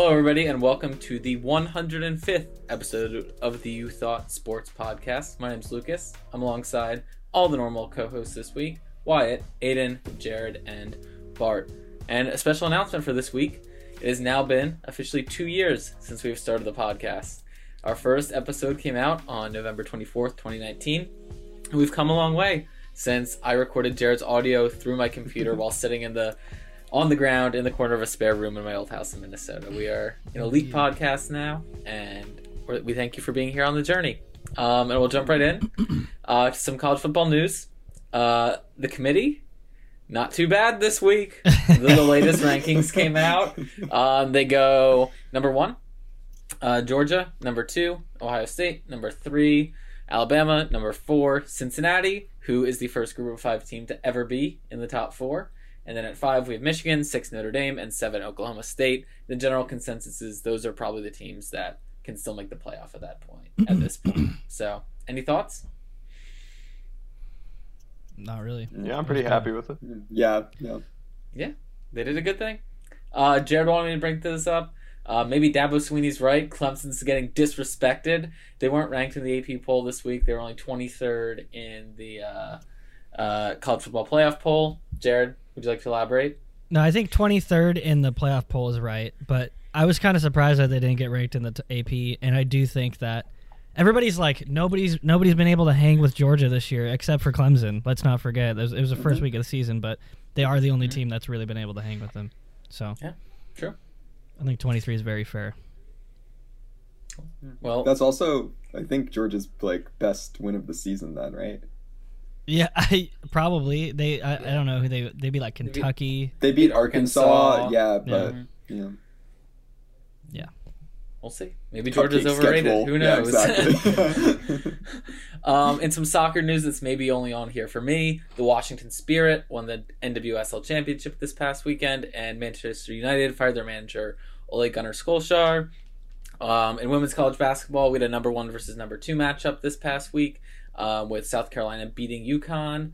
Hello, everybody, and welcome to the 105th episode of the You Thought Sports Podcast. My name's Lucas. I'm alongside all the normal co hosts this week Wyatt, Aiden, Jared, and Bart. And a special announcement for this week it has now been officially two years since we've started the podcast. Our first episode came out on November 24th, 2019, and we've come a long way since I recorded Jared's audio through my computer while sitting in the on the ground in the corner of a spare room in my old house in Minnesota. We are an elite podcast now, and we thank you for being here on the journey. Um, and we'll jump right in uh, to some college football news. Uh, the committee, not too bad this week. the, the latest rankings came out. Um, they go number one, uh, Georgia, number two, Ohio State, number three, Alabama, number four, Cincinnati, who is the first group of five team to ever be in the top four. And then at five, we have Michigan, six, Notre Dame, and seven, Oklahoma State. The general consensus is those are probably the teams that can still make the playoff at that point, at this point. So, any thoughts? Not really. Yeah, I'm pretty happy with it. Yeah, yeah. Yeah, they did a good thing. Uh, Jared wanted me to bring this up. Uh, maybe Dabo Swinney's right. Clemson's getting disrespected. They weren't ranked in the AP poll this week. They were only 23rd in the uh, uh, college football playoff poll. Jared, would you like to elaborate? No, I think 23rd in the playoff poll is right, but I was kind of surprised that they didn't get ranked in the t- AP, and I do think that everybody's like nobody's nobody's been able to hang with Georgia this year except for Clemson. Let's not forget it was, it was the 1st Mm-hmm. week of the season, but they are the only team that's really been able to hang with them. So Yeah, true. I think 23 is very fair. Well, That's also, I think, Georgia's like best win of the season. Then, right? Yeah, I probably they I, I don't know who they they'd be like Kentucky. They beat Arkansas. Arkansas. Yeah, but Yeah. yeah. we'll see. Maybe Georgia's Cupcake overrated. schedule. Who Yeah, knows? exactly. um, and some soccer news that's maybe only on here for me. The Washington Spirit won the NWSL Championship this past weekend, and Manchester United fired their manager Ole Gunnar Solskjaer. Um, in women's college basketball, we had a number one versus number two matchup this past week, um, with South Carolina beating UConn.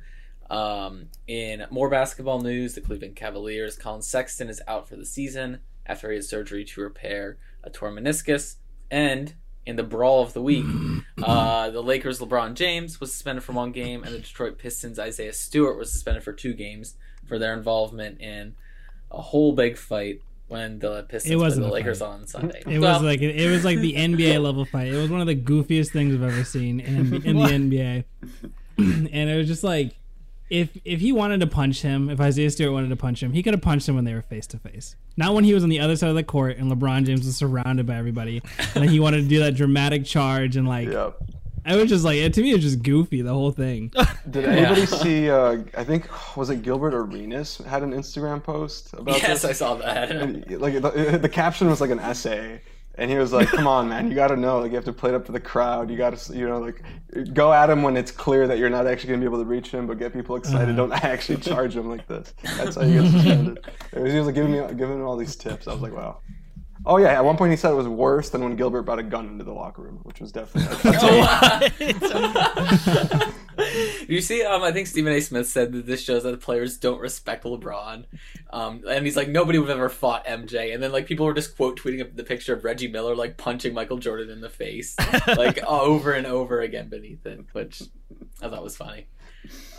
Um, in more basketball news, the Cleveland Cavaliers, Collin Sexton is out for the season after he had surgery to repair a torn meniscus. And in the brawl of the week, uh, the Lakers' LeBron James was suspended for one game, and the Detroit Pistons' Isaiah Stewart was suspended for two games for their involvement in a whole big fight when the Pistons It wasn't the Lakers fight. on Sunday. It Well, was like it was like the NBA level fight. It was one of the goofiest things I've ever seen in, in the NBA. and it was just like if if he wanted to punch him, if Isaiah Stewart wanted to punch him, he could have punched him when they were face to face. Not when he was on the other side of the court and LeBron James was surrounded by everybody, and he wanted to do that dramatic charge and like Yeah. I was just like to me it's just goofy the whole thing. Did anybody see? Uh, I think was it Gilbert Arenas had an Instagram post about this? yes, I saw that. And, like the, the caption was like an essay, and he was like, "Come on, man, you got to know. Like you have to play it up to the crowd. You got to, you know, like go at him when it's clear that you're not actually gonna be able to reach him, but get people excited. Uh-huh. Don't actually charge him like this. That's how you get suspended." It was, he was like giving me giving me all these tips. I was like, "Wow." Oh yeah, at one point he said it was worse than when Gilbert brought a gun into the locker room, which was definitely. you see, um, I think Stephen A. Smith said that this shows that the players don't respect LeBron, um, and he's like nobody would have ever fought MJ, and then like people were just quote tweeting the picture of Reggie Miller like punching Michael Jordan in the face, like over and over again beneath it, which I thought was funny.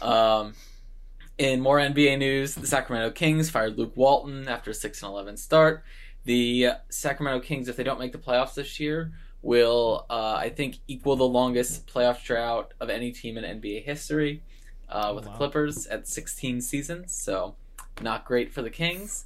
Um, in more NBA news, the Sacramento Kings fired Luke Walton after a six and eleven start. The Sacramento Kings, if they don't make the playoffs this year, will uh, I think equal the longest playoff drought of any team in NBA history, uh, with Wow. the Clippers at 16 seasons. So not great for the Kings.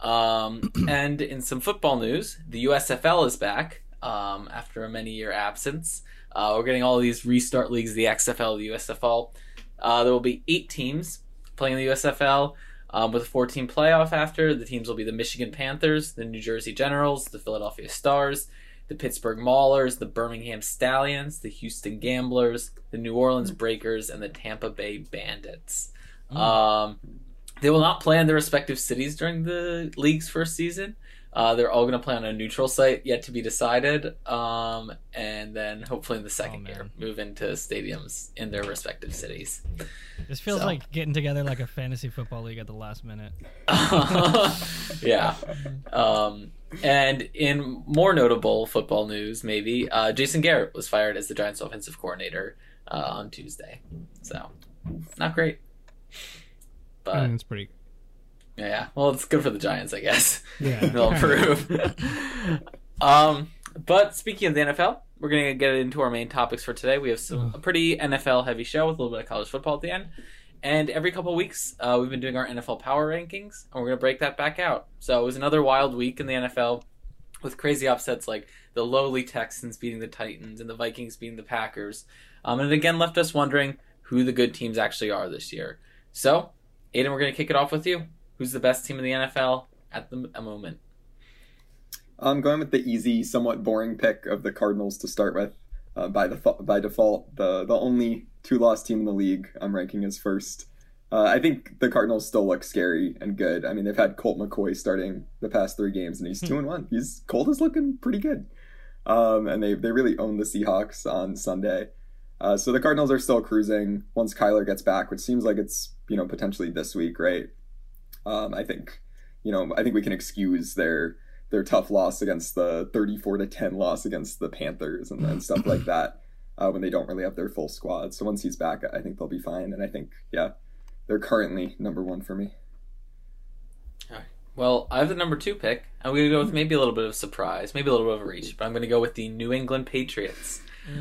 Um, and in some football news, the USFL is back um, after a many year absence. Uh, we're getting all these restart leagues, the XFL, the USFL. Uh, there will be eight teams playing the USFL um, with a 14 playoff after. The teams will be the Michigan Panthers, the New Jersey Generals, the Philadelphia Stars, the Pittsburgh Maulers, the Birmingham Stallions, the Houston Gamblers, the New Orleans Breakers, and the Tampa Bay Bandits. Um, they will not play in their respective cities during the league's first season, Uh, they're all going to play on a neutral site, yet to be decided. Um, and then hopefully in the second man. year, move into stadiums in their respective cities. This feels So- like getting together like a fantasy football league at the last minute. yeah. Um, and in more notable football news, maybe uh, Jason Garrett was fired as the Giants' offensive coordinator uh, on Tuesday. So, not great. I But it's pretty. Yeah, well, it's good for the Giants, I guess. Yeah. They'll improve. um, but speaking of the NFL, we're gonna get into our main topics for today. We have some a pretty NFL heavy show with a little bit of college football at the end. And every couple of weeks, uh, we've been doing our NFL power rankings, and we're going to break that back out. So it was another wild week in the NFL with crazy upsets like the lowly Texans beating the Titans and the Vikings beating the Packers. Um, and it again left us wondering who the good teams actually are this year. So, Aiden, we're going to kick it off with you. Who's the best team in the NFL at the moment? I'm going with the easy, somewhat boring pick of the Cardinals to start with. Uh, by the by default, the the only two loss team in the league I'm ranking as first. Uh, I think the Cardinals still look scary and good. I mean, they've had Colt McCoy starting the past three games, and he's two and one. He's Colt is looking pretty good, um, and they they really own the Seahawks on Sunday. Uh, so the Cardinals are still cruising once Kyler gets back, which seems like it's you know potentially this week, right? Um, I think you know I think we can excuse their their tough loss against the 34 to 10 loss against the Panthers and, and stuff like that uh, when they don't really have their full squad. So once he's back, I think they'll be fine. And I think, yeah, they're currently number one for me. Well, I have the number two pick. I'm going to go with maybe a little bit of surprise, maybe a little bit of a reach, but I'm going to go with the New England Patriots.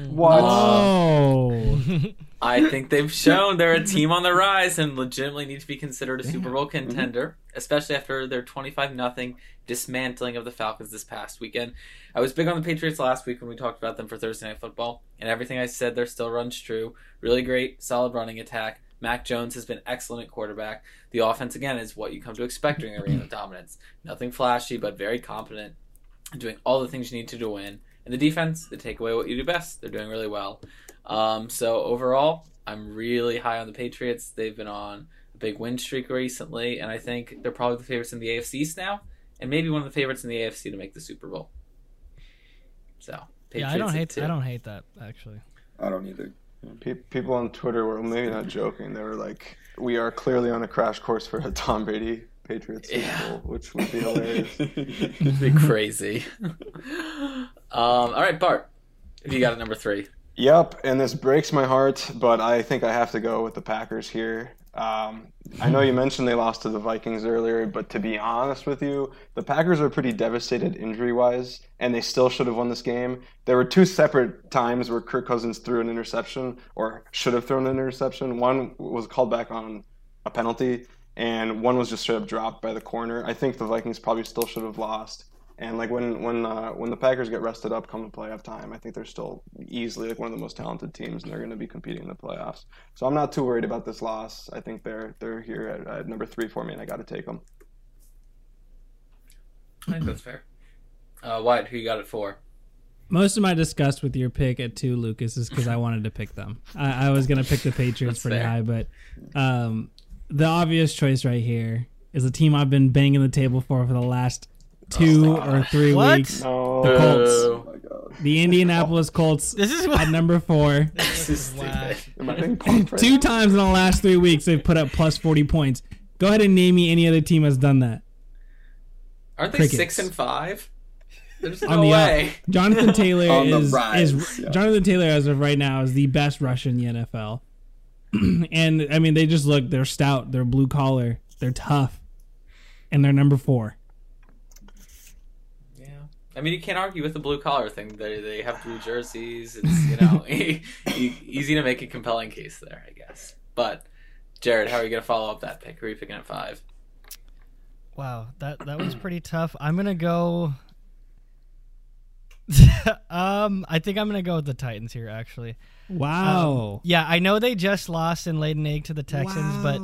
What? Oh, I think they've shown they're a team on the rise and legitimately need to be considered a Super Bowl mm-hmm. contender, especially after their 25 nothing dismantling of the Falcons this past weekend. I was big on the Patriots last week when we talked about them for Thursday Night Football, and everything I said there still runs true. Really great, solid running attack. Mac Jones has been excellent at quarterback. The offense, again, is what you come to expect during a reign of dominance. Nothing flashy, but very competent, doing all the things you need to do to win. And the defense, they take away what you do best. They're doing really well. Um, so overall, I'm really high on the Patriots. They've been on a big win streak recently, and I think they're probably the favorites in the AFC East now, and maybe one of the favorites in the AFC to make the Super Bowl. So, yeah, I don't hate. two. I don't hate that actually. I don't either. Pe- people on Twitter were maybe not joking. They were like, "We are clearly on a crash course for a Tom Brady Patriots Yeah. Bowl," which would be hilarious. It'd be crazy. um, all right, Bart, if you got a number three. Yep, and this breaks my heart, but I think I have to go with the Packers here. Um, I know you mentioned they lost to the Vikings earlier, but to be honest with you, the Packers are pretty devastated injury wise, and they still should have won this game. There were two separate times where Kirk Cousins threw an interception, or should have thrown an interception. One was called back on a penalty, and one was just straight up dropped by the corner. I think the Vikings probably still should have lost. And like when when uh, when the Packers get rested up come to playoff time, I think they're still easily like one of the most talented teams, and they're going to be competing in the playoffs. So I'm not too worried about this loss. I think they're they're here at, at number three for me, and I got to take them. I think that's fair. Uh, Wyatt, who you got it for? most of my disgust with your pick at two, Lucas, is because I wanted to pick them. I, I was gonna pick the Patriots pretty fair. high, but um, the obvious choice right here is a team I've been banging the table for for the last two oh or three What? weeks. No, The Colts. Oh my god. The Indianapolis Colts This is what. at number four. This is Wow. stupid. am I being punked right Two times in the last three weeks, they've put up plus 40 points. Go ahead and name me any other team has done that. Aren't they Crickets. six and five? There's no the way. up. Jonathan Taylor is, is yeah. Jonathan Taylor as of right now is the best rusher in the NFL. and I mean, they just look they're stout, they're blue collar, they're tough, and they're number four. Yeah. I mean, you can't argue with the blue collar thing. They they have blue jerseys. It's you know easy to make a compelling case there, I guess. But Jared, how are you gonna follow up that pick? Who are you picking at five? Wow, that that was pretty tough. I'm gonna go. um, I think I'm gonna go with the Titans here. Actually, Wow. yeah, I know they just lost and laid an egg to the Texans, but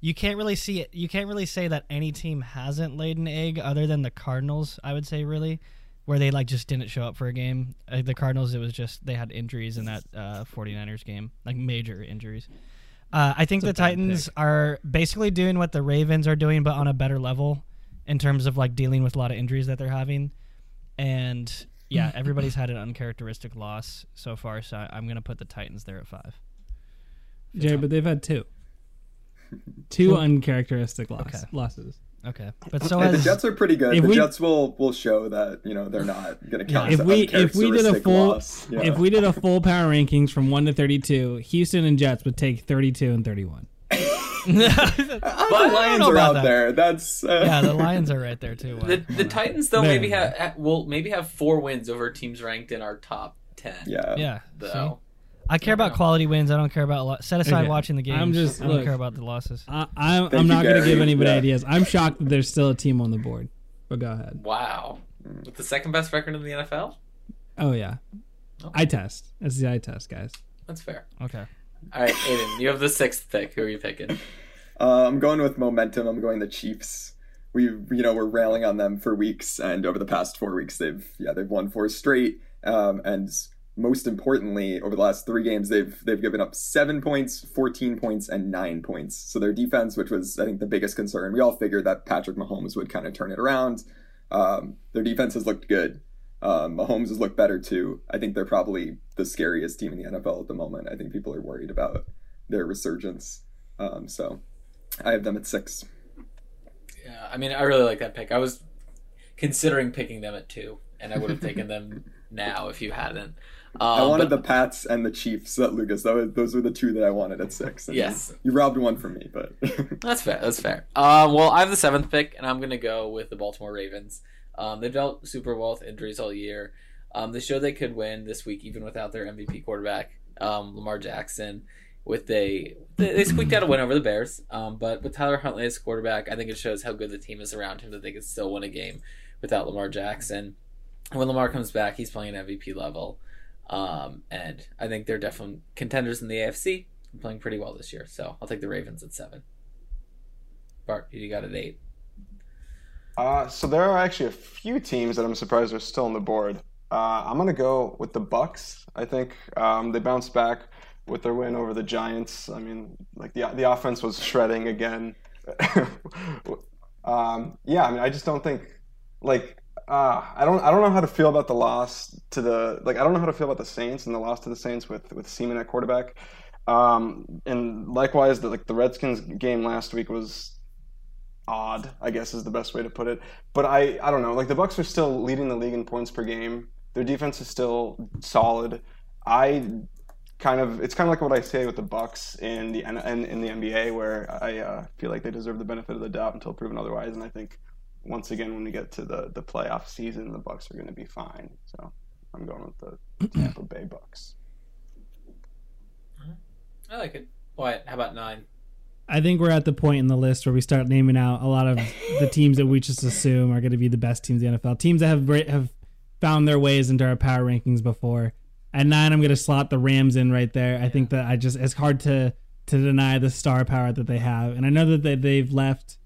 you can't really see it. You can't really say that any team hasn't laid an egg other than the Cardinals. I would say really, where they like just didn't show up for a game. Uh, the Cardinals, it was just they had injuries in that uh, 49ers game, like major injuries. Uh, I think a the Titans pick. are basically doing what the Ravens are doing, but on a better level. in terms of like dealing with a lot of injuries that they're having. And yeah, everybody's had an uncharacteristic loss so far, so I- I'm gonna put the Titans there at five. Jared, but they've had two. Two Well- uncharacteristic loss, Okay. loses. Okay, but so Hey, the Jets are pretty good. The we- Jets will will show that you know they're not going to count. If as we if we did a full loss. Yeah. if we did a full power rankings from one to thirty two, Houston and Jets would take thirty two and thirty one. The Lions are out that. there. That's uh, yeah, the Lions are right there too. The the Titans though There. maybe have will maybe have four wins over teams ranked in our top ten. yeah. yeah, Though. I care about quality wins. I don't care about lo- set aside Okay. watching the games. I'm just- I don't look. care about the losses. I, I'm, I'm not going to give anybody Yeah. ideas. I'm shocked that there's still a team on the board. But go ahead. Wow. With the second best record in the NFL? Oh yeah, Okay. I test. That's the eye test, guys. That's fair. Okay. All right, Aiden, you have the sixth pick. Who are you picking? Uh, I'm going with momentum. I'm going the Chiefs. We you know we're railing on them for weeks, and over the past four weeks, they've yeah they've won four straight. Um, and most importantly, over the last three games, they've they've given up seven points, fourteen points, and nine points. So their defense, which was I think the biggest concern, we all figured that Patrick Mahomes would kind of turn it around. Um, their defense has looked good. Um, Mahomes has looked better too. I think they're probably the scariest team in the NFL at the moment. I think people are worried about their resurgence. Um, so I have them at six. Yeah, I mean, I really like that pick. I was considering picking them at two, and I would have taken them now if you hadn't. Um, I wanted but- the Pats and the Chiefs at Lucas. That was, those were the two that I wanted at six. And Yes. you robbed one from me, but That's fair. That's fair. Um, well, I have the seventh pick, and I'm going to go with the Baltimore Ravens. Um, they've dealt super well with injuries all year. Um, they showed they could win this week, even without their MVP quarterback, um, Lamar Jackson. With they, they they squeaked out a win over the Bears, um, but with Tyler Huntley as quarterback, I think it shows how good the team is around him that they could still win a game without Lamar Jackson. And when Lamar comes back, he's playing at MVP level, um, and I think they're definitely contenders in the AFC. Playing pretty well this year, so I'll take the Ravens at seven. Bart, you got it eight. Uh, so there are actually a few teams that I'm surprised are still on the board. Uh, I'm gonna go with the Bucks. I think um, they bounced back with their win over the Giants. I mean, like the the offense was shredding again. um, yeah, I mean, I just don't think like uh, I don't I don't know how to feel about the loss to the like I don't know how to feel about the Saints and the loss to the Saints with with Siemian at quarterback. Um, and likewise, the like the Redskins game last week was odd, I guess is the best way to put it. But I, I don't know. Like the Bucks are still leading the league in points per game. Their defense is still solid. I kind of it's kind of like what I say with the Bucks in the in, in the NBA, where I uh, feel like they deserve the benefit of the doubt until proven otherwise. And I think once again, when we get to the the playoff season, the Bucks are going to be fine. So I'm going with the Tampa Bay Bucks. I like it. Wyatt, how about nine? I think we're at the point in the list where we start naming out a lot of the teams that we just assume are going to be the best teams in the NFL. Teams that have have found their ways into our power rankings before. At nine, I'm going to slot the Rams in right there. I think that I just it's hard to to deny the star power that they have, and I know that they, they've left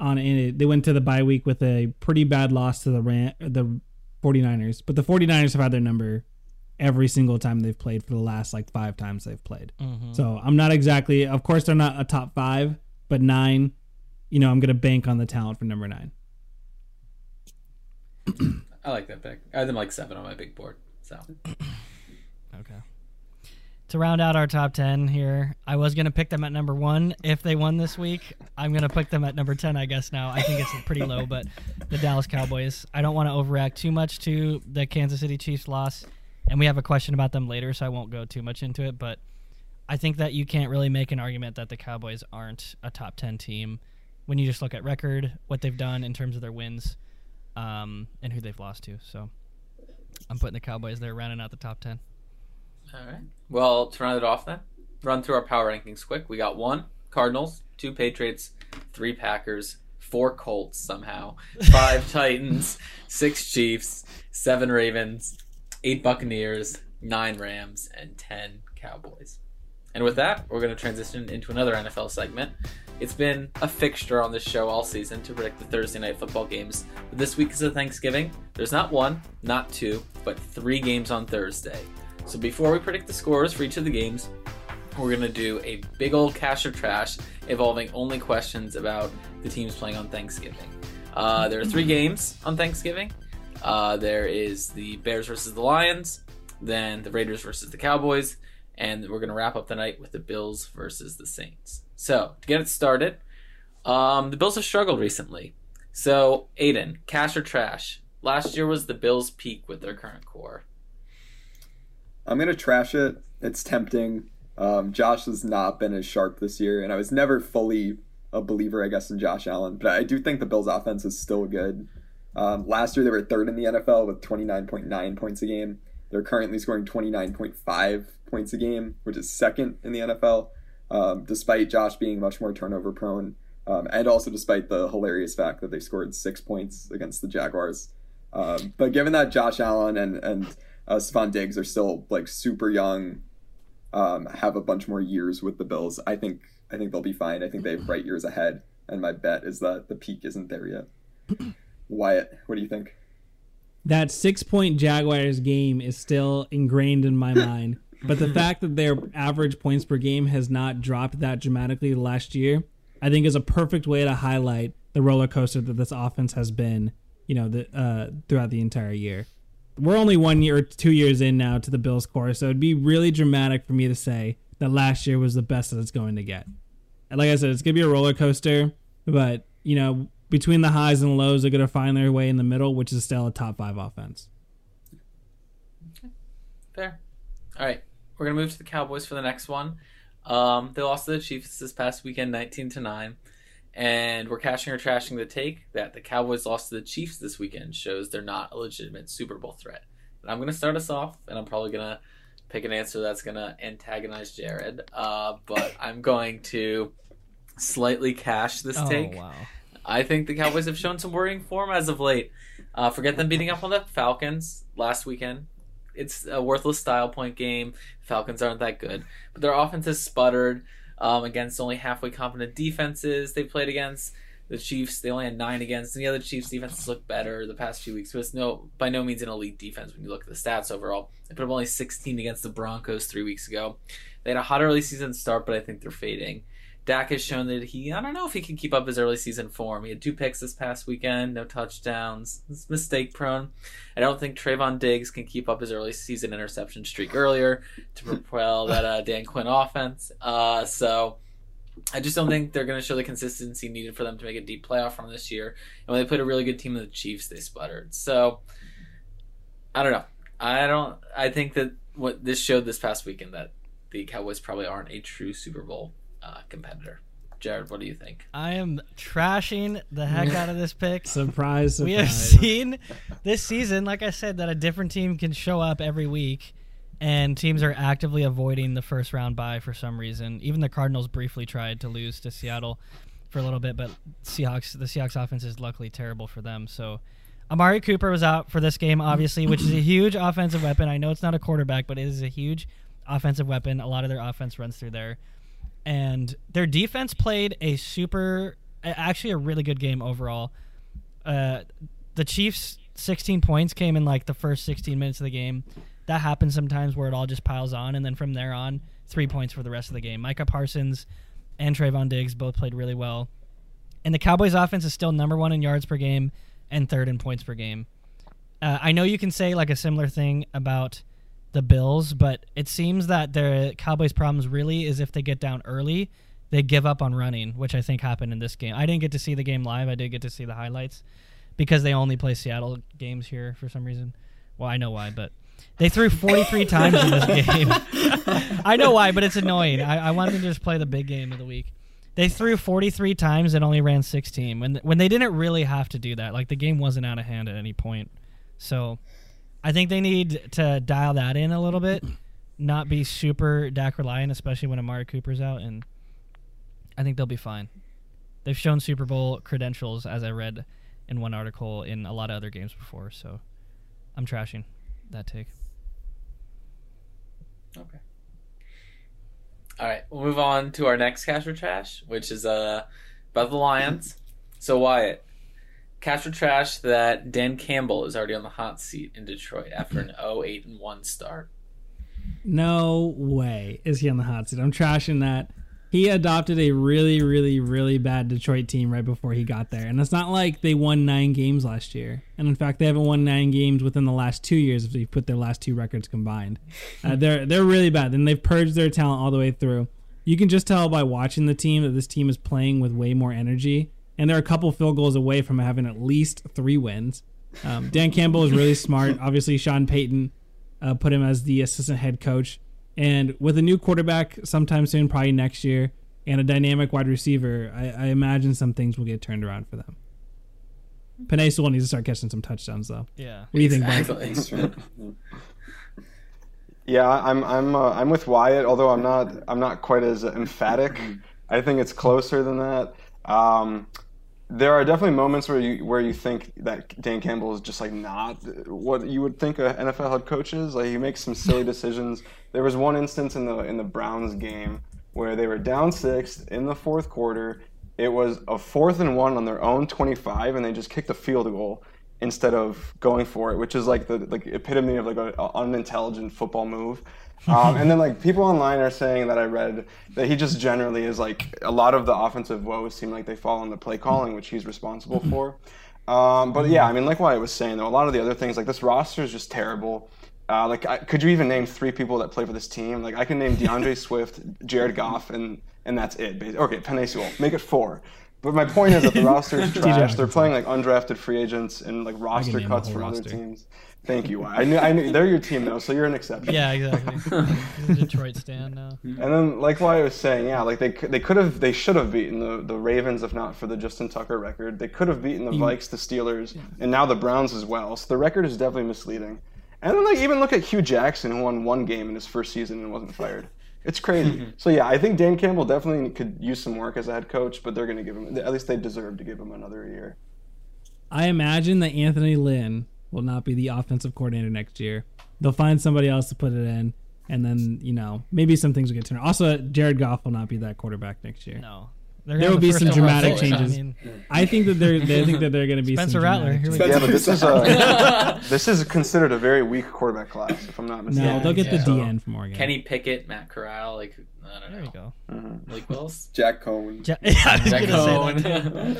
on it. They went to the bye week with a pretty bad loss to the Ram, the 49ers, but the 49ers have had their number every single time they've played for the last like five times they've played. Mm-hmm. So I'm not exactly. Of course, they're not a top five, but nine. You know, I'm gonna bank on the talent for number nine. I like that pick. I have them like seven on my big board. So Okay. To round out our top 10 here, I was going to pick them at number one if they won this week. I'm going to pick them at number 10, I guess, now. I think it's pretty low, but the Dallas Cowboys. I don't want to overreact too much to the Kansas City Chiefs loss, and we have a question about them later, so I won't go too much into it, but I think that you can't really make an argument that the Cowboys aren't a top 10 team when you just look at record, what they've done in terms of their wins, um, and who they've lost to. So I'm putting the Cowboys there, rounding out the top 10. all right. Well, to round it off, then run through our power rankings quick. We got one Cardinals, two Patriots, three Packers, four Colts somehow, five Titans, six Chiefs, seven Ravens, eight Buccaneers, nine Rams, and ten Cowboys. And with that, we're going to transition into another NFL segment. It's been a fixture on this show all season to predict the Thursday night football games. But this week is a Thanksgiving. There's not one, not two, but three games on Thursday. So before we predict the scores for each of the games, we're going to do a big old cash of trash involving only questions about the teams playing on Thanksgiving. Uh, there are three games on Thanksgiving. Uh, there is the Bears versus the Lions, then the Raiders versus the Cowboys, and we're going to wrap up the night with the Bills versus the Saints. So, to get it started, um, the Bills have struggled recently. So, Aiden, cash or trash? Last year was the Bills' peak with their current core. I'm gonna trash it. It's tempting. Um, Josh has not been as sharp this year, and I was never fully a believer, I guess, in Josh Allen. But I do think the Bills' offense is still good. Um, last year they were third in the NFL with 29.9 points a game. They're currently scoring 29.5 points a game, which is second in the NFL, um, despite Josh being much more turnover prone, um, and also despite the hilarious fact that they scored six points against the Jaguars. Um, but given that Josh Allen and and uh, Stefon Diggs are still like super young, um, have a bunch more years with the Bills, I think I think they'll be fine. I think they have bright years ahead, and my bet is that the peak isn't there yet. Wyatt, what do you think? That six point Jaguars game is still ingrained in my mind. But the fact that their average points per game has not dropped that dramatically last year, I think is a perfect way to highlight the roller coaster that this offense has been, you know, the, uh, throughout the entire year. We're only one year or two years in now to the Bills core, so it'd be really dramatic for me to say that last year was the best that it's going to get. And like I said, it's gonna be a roller coaster, but you know, between the highs and lows, they're gonna find their way in the middle, which is still a top five offense. Okay. Fair. All right, we're gonna move to the Cowboys for the next one. Um, they lost to the Chiefs this past weekend, nineteen to nine, and we're cashing or trashing the take that the Cowboys lost to the Chiefs this weekend shows they're not a legitimate Super Bowl threat. And I'm gonna start us off, and I'm probably gonna pick an answer that's gonna antagonize Jared. Uh, but I'm going to slightly cash this take. Oh take. wow. I think the Cowboys have shown some worrying form as of late. Uh, forget them beating up on the Falcons last weekend. It's a worthless style point game. Falcons aren't that good, but their offense has sputtered um, against only halfway competent defenses they played against. The Chiefs they only had nine against, and the other Chiefs defenses look better the past few weeks. But it's no by no means an elite defense when you look at the stats overall. They put up only 16 against the Broncos three weeks ago. They had a hot early season start, but I think they're fading. Dak has shown that he, I don't know if he can keep up his early season form. He had two picks this past weekend, no touchdowns. It's mistake prone. I don't think Trevon Diggs can keep up his early season interception streak earlier to propel that uh, Dan Quinn offense. Uh, so I just don't think they're going to show the consistency needed for them to make a deep playoff run this year. And when they played a really good team, of the Chiefs, they sputtered. So I don't know. I don't. I think that what this showed this past weekend that the Cowboys probably aren't a true Super Bowl uh, competitor. Jared, what do you think? I am trashing the heck out of this pick. Surprise, surprise. We have seen this season, like I said, that a different team can show up every week, and teams are actively avoiding the first round bye for some reason. Even the Cardinals briefly tried to lose to Seattle for a little bit, but Seahawks, the Seahawks offense is luckily terrible for them. So Amari Cooper was out for this game, obviously, which is a huge offensive weapon. I know it's not a quarterback, but it is a huge offensive weapon. A lot of their offense runs through there. And their defense played a super, actually a really good game overall. Uh, the Chiefs' 16 points came in like the first 16 minutes of the game. That happens sometimes where it all just piles on, and then from there on, three points for the rest of the game. Micah Parsons and Trevon Diggs both played really well. And the Cowboys' offense is still number one in yards per game and third in points per game. Uh, I know you can say like a similar thing about the Bills, but it seems that the Cowboys' problems really is if they get down early, they give up on running, which I think happened in this game. I didn't get to see the game live. I did get to see the highlights because they only play Seattle games here for some reason. Well, I know why, but they threw 43 times in this game. I know why, but it's annoying. I, I wanted to just play the big game of the week. They threw 43 times and only ran 16 when when they didn't really have to do that. Like the game wasn't out of hand at any point. So I think they need to dial that in a little bit, not be super Dak reliant, especially when Amari Cooper's out, and I think they'll be fine. They've shown Super Bowl credentials, as I read in one article in a lot of other games before. So I'm trashing that take. Okay. All right, we'll move on to our next cash or trash, which is uh about the Lions. So Wyatt, cash or trash that Dan Campbell is already on the hot seat in Detroit after an 0-8 and 1 start. No way is he on the hot seat. I'm trashing that. he adopted a really, really, really bad Detroit team right before he got there. And it's not like they won nine games last year. And in fact, they haven't won nine games within the last two years if you put their last two records combined. Uh, they're they're really bad. And they've purged their talent all the way through. You can just tell by watching the team that this team is playing with way more energy. And they're a couple field goals away from having at least three wins. Um, Dan Campbell is really smart. Obviously, Sean Payton uh, put him as the assistant head coach. And with a new quarterback sometime soon, probably next year, and a dynamic wide receiver, I, I imagine some things will get turned around for them. Penei Sewell needs to start catching some touchdowns, though. Yeah. What do you think, Mike? Exactly. That's true. Yeah, I'm I'm uh, I'm with Wyatt, although I'm not I'm not quite as emphatic. I think it's closer than that. Um, there are definitely moments where you where you think that Dan Campbell is just like not what you would think an NFL head coach is. Like he makes some silly decisions. There was one instance in the in the Browns game where they were down six in the fourth quarter. It was a fourth and one on their own 25, and they just kicked a field goal instead of going for it, which is like the like epitome of like an unintelligent football move. Um, and then like people online are saying that I read that he just generally is like a lot of the offensive woes seem like they fall on the play calling, which he's responsible for. Um, but yeah, I mean, like what I was saying though, a lot of the other things like this roster is just terrible. Uh, like, I, could you even name three people that play for this team? Like, I can name D'Andre Swift, Jared Goff, and and that's it. Basically. Okay, Penei Sewell, make it four. But my point is that the roster is trash. They're playing like undrafted free agents and like roster cuts from other teams. Thank you. I knew, I knew they're your team though, so you're an exception. Yeah, exactly. Detroit stand now. And then, like what I was saying, yeah, like they could- they could have, they should have beaten the, the Ravens if not for the Justin Tucker record. They could have beaten the Vikes, the Steelers, and now the Browns as well. So the record is definitely misleading. And then, like even look at Hue Jackson, who won one game in his first season and wasn't fired. It's crazy. so yeah, I think Dan Campbell definitely could use some work as a head coach, but they're going to give him, at least they deserve to give him another year. I imagine that Anthony Lynn will not be the offensive coordinator next year. They'll find somebody else to put it in, and then you know maybe some things will get turned. Also, Jared Goff will not be that quarterback next year. No. They're There will be some dramatic pick. changes. I mean, I think that they're they think that they're going to be Spencer some Rattler, here we changes. Yeah, but this is a this is considered a very weak quarterback class, if I'm not mistaken. No, they'll get the Yeah. DN from Oregon. Kenny Pickett, Matt Corral, like I don't know. there you go. Like who else? Jack Coan. Ja- yeah, Jack gonna say that.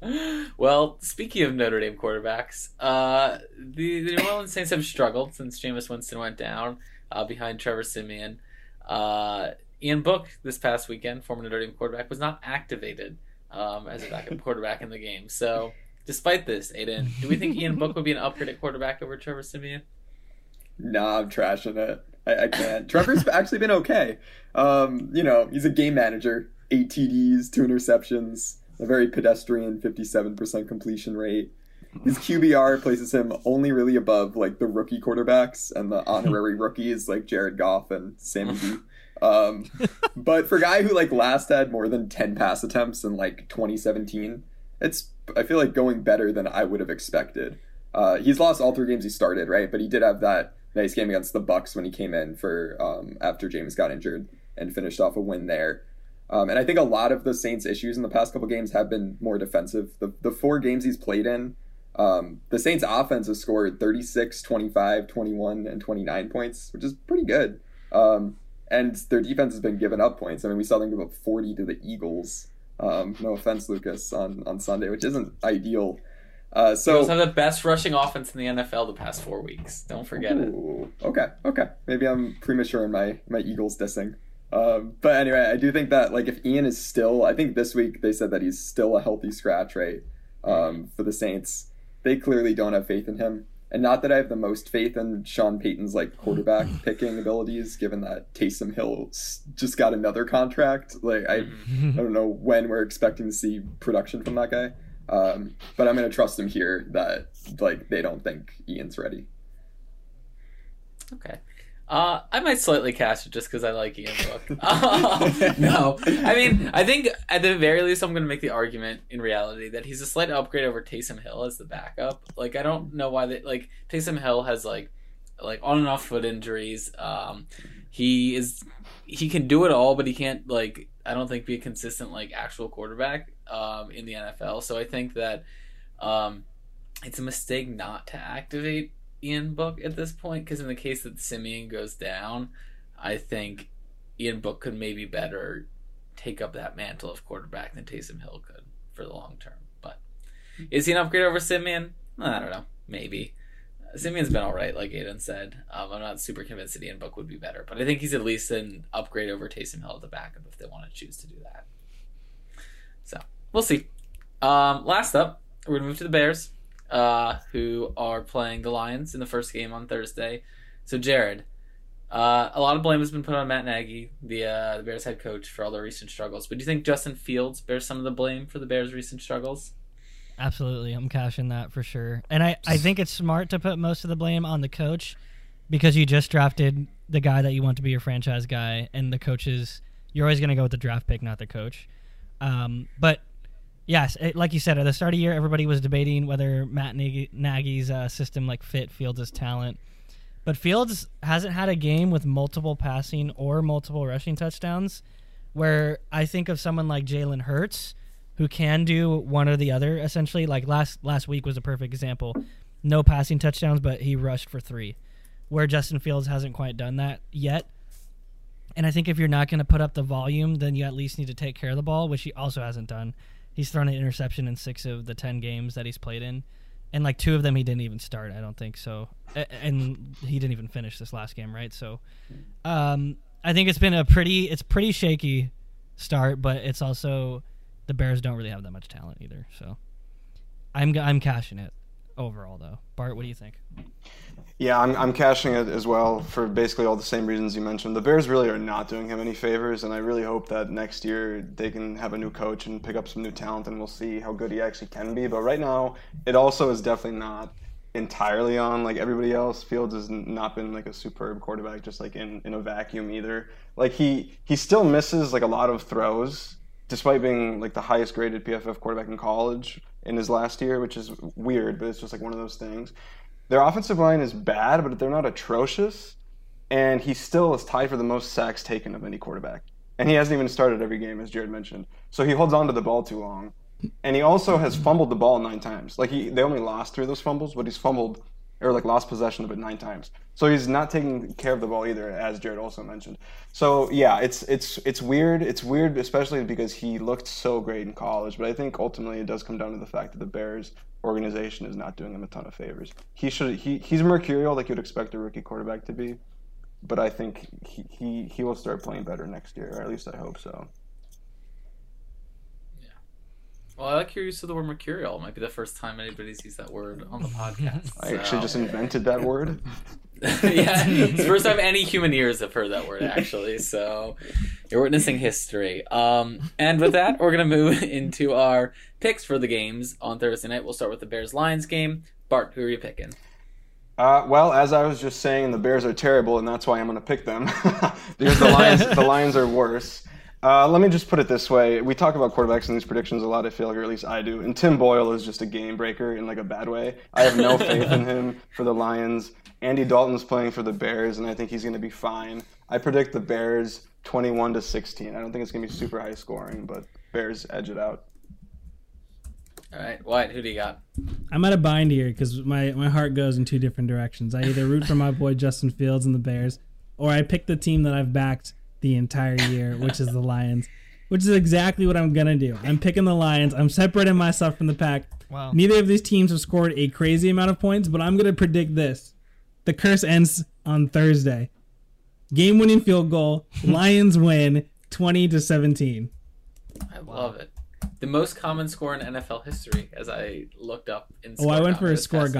Coan. well, speaking of Notre Dame quarterbacks, uh, the, the New Orleans Saints have struggled since Jameis Winston went down uh, behind Trevor Siemian. Uh, Ian Book this past weekend, former Notre Dame quarterback, was not activated um, as a backup quarterback in the game. So, despite this, Aiden, do we think Ian Book would be an upgrade at quarterback over Trevor Siemian? Nah, I'm trashing it. I, I can't. Trevor's actually been okay. Um, you know, he's a game manager. Eight TDs, two interceptions, a very pedestrian 57% completion rate. His QBR places him only really above like the rookie quarterbacks and the honorary rookies like Jared Goff and Sammy D. Um, but for a guy who like last had more than 10 pass attempts in like 2017, it's I feel like going better than I would have expected. Uh, he's lost all three games he started, right? But he did have that nice game against the Bucks when he came in for um, after James got injured and finished off a win there. Um, and I think a lot of the Saints' issues in the past couple games have been more defensive. The, the four games he's played in, um, the Saints' offense has scored 36, 25, 21, and 29 points, which is pretty good. Um, and their defense has been giving up points. I mean, we saw them give up 40 to the Eagles. Um, no offense, Lucas, on, on Sunday, which isn't ideal. Uh, so also have the best rushing offense in the NFL the past four weeks. Don't forget it. Okay, okay. Maybe I'm premature in my my Eagles dissing. Um, but anyway, I do think that like if Ian is still, I think this week they said that he's still a healthy scratch rate um, for the Saints. They clearly don't have faith in him, and not that I have the most faith in Sean Payton's like quarterback picking abilities, given that Taysom Hill just got another contract. Like I, I don't know when we're expecting to see production from that guy. Um, but I'm gonna trust him here that like they don't think Ian's ready. Okay. Uh, I might slightly cast it just because I like Ian Book. no, I mean, I think at the very least, I'm going to make the argument in reality that he's a slight upgrade over Taysom Hill as the backup. Like, I don't know why they like Taysom Hill has like like on and off foot injuries. Um, he is he can do it all, but he can't like I don't think be a consistent like actual quarterback um, in the NFL. So I think that um, it's a mistake not to activate Ian Book at this point because in the case that Siemian goes down, I think Ian Book could maybe better take up that mantle of quarterback than Taysom Hill could for the long term. But is he an upgrade over Siemian? I don't know. Maybe. Siemian's been all right, like Aiden said. Um, I'm not super convinced that Ian Book would be better, but I think he's at least an upgrade over Taysom Hill at the backup if they want to choose to do that. So we'll see. Um, last up, we're gonna move to the Bears, uh, who are playing the Lions in the first game on Thursday. So Jared, uh, a lot of blame has been put on Matt Nagy, the uh, the Bears head coach, for all their recent struggles. But do you think Justin Fields bears some of the blame for the Bears' recent struggles? Absolutely, I'm cashing that for sure. And I, I think it's smart to put most of the blame on the coach because you just drafted the guy that you want to be your franchise guy, and the coaches you're always going to go with the draft pick, not the coach. Um, but yes, it, like you said, at the start of the year, everybody was debating whether Matt Nagy, Nagy's uh, system like fit Fields' talent. But Fields hasn't had a game with multiple passing or multiple rushing touchdowns. Where I think of someone like Jalen Hurts, who can do one or the other essentially. Like last last week was a perfect example. No passing touchdowns, but he rushed for three. Where Justin Fields hasn't quite done that yet. And I think if you're not going to put up the volume, then you at least need to take care of the ball, which he also hasn't done. He's thrown an interception in six of the ten games that he's played in, and like two of them he didn't even start. I don't think so, and he didn't even finish this last game, right? So, um, I think it's been a pretty it's pretty shaky start, but it's also the Bears don't really have that much talent either. So, I'm I'm cashing it overall though. Bart, what do you think? Yeah, I'm, I'm cashing it as well for basically all the same reasons you mentioned. The Bears really are not doing him any favors, and I really hope that next year they can have a new coach and pick up some new talent, and we'll see how good he actually can be. But right now, it also is definitely not entirely on like everybody else. Fields has not been like a superb quarterback, just like in, in a vacuum either. Like he he still misses like a lot of throws, despite being like the highest graded PFF quarterback in college in his last year, which is weird, but it's just like one of those things. Their offensive line is bad, but they're not atrocious. And he still is tied for the most sacks taken of any quarterback. And he hasn't even started every game, as Jared mentioned. So he holds on to the ball too long. And he also has fumbled the ball nine times. Like he, they only lost of those fumbles, but he's fumbled or like lost possession of it nine times. So he's not taking care of the ball either, as Jared also mentioned. So yeah, it's it's it's weird. It's weird, especially because he looked so great in college. But I think ultimately it does come down to the fact that the Bears organization is not doing him a ton of favors. He should he he's mercurial like you'd expect a rookie quarterback to be. But I think he, he, he will start playing better next year, or at least I hope so. Well, I like your use of the word mercurial. It might be the first time anybody's used that word on the podcast. I actually just invented that word. yeah, it's the first time any human ears have heard that word actually. So you're witnessing history. Um, and with that, we're gonna move into our picks for the games on Thursday night. We'll start with the Bears Lions game. Bart, who are you picking? Uh, well, as I was just saying, the Bears are terrible, and that's why I'm going to pick them because the Lions the Lions are worse. Uh, let me just put it this way: we talk about quarterbacks in these predictions a lot. I feel like, or at least I do. And Tim Boyle is just a game breaker in like a bad way. I have no faith in him for the Lions. Andy Dalton's playing for the Bears, and I think he's going to be fine. I predict the Bears 21 to 16. I don't think it's going to be super high scoring, but Bears edge it out. All right, Wyatt, who do you got? I'm at a bind here because my, my heart goes in two different directions. I either root for my boy Justin Fields and the Bears, or I pick the team that I've backed the entire year, which is the Lions, which is exactly what I'm gonna do. I'm picking the Lions. I'm separating myself from the pack. Wow. Neither of these teams have scored a crazy amount of points, but I'm gonna predict this: the curse ends on Thursday. Game-winning field goal. Lions win, 20 to 17. I love it. The most common score in NFL history, as I looked up in. Oh, I went for a this past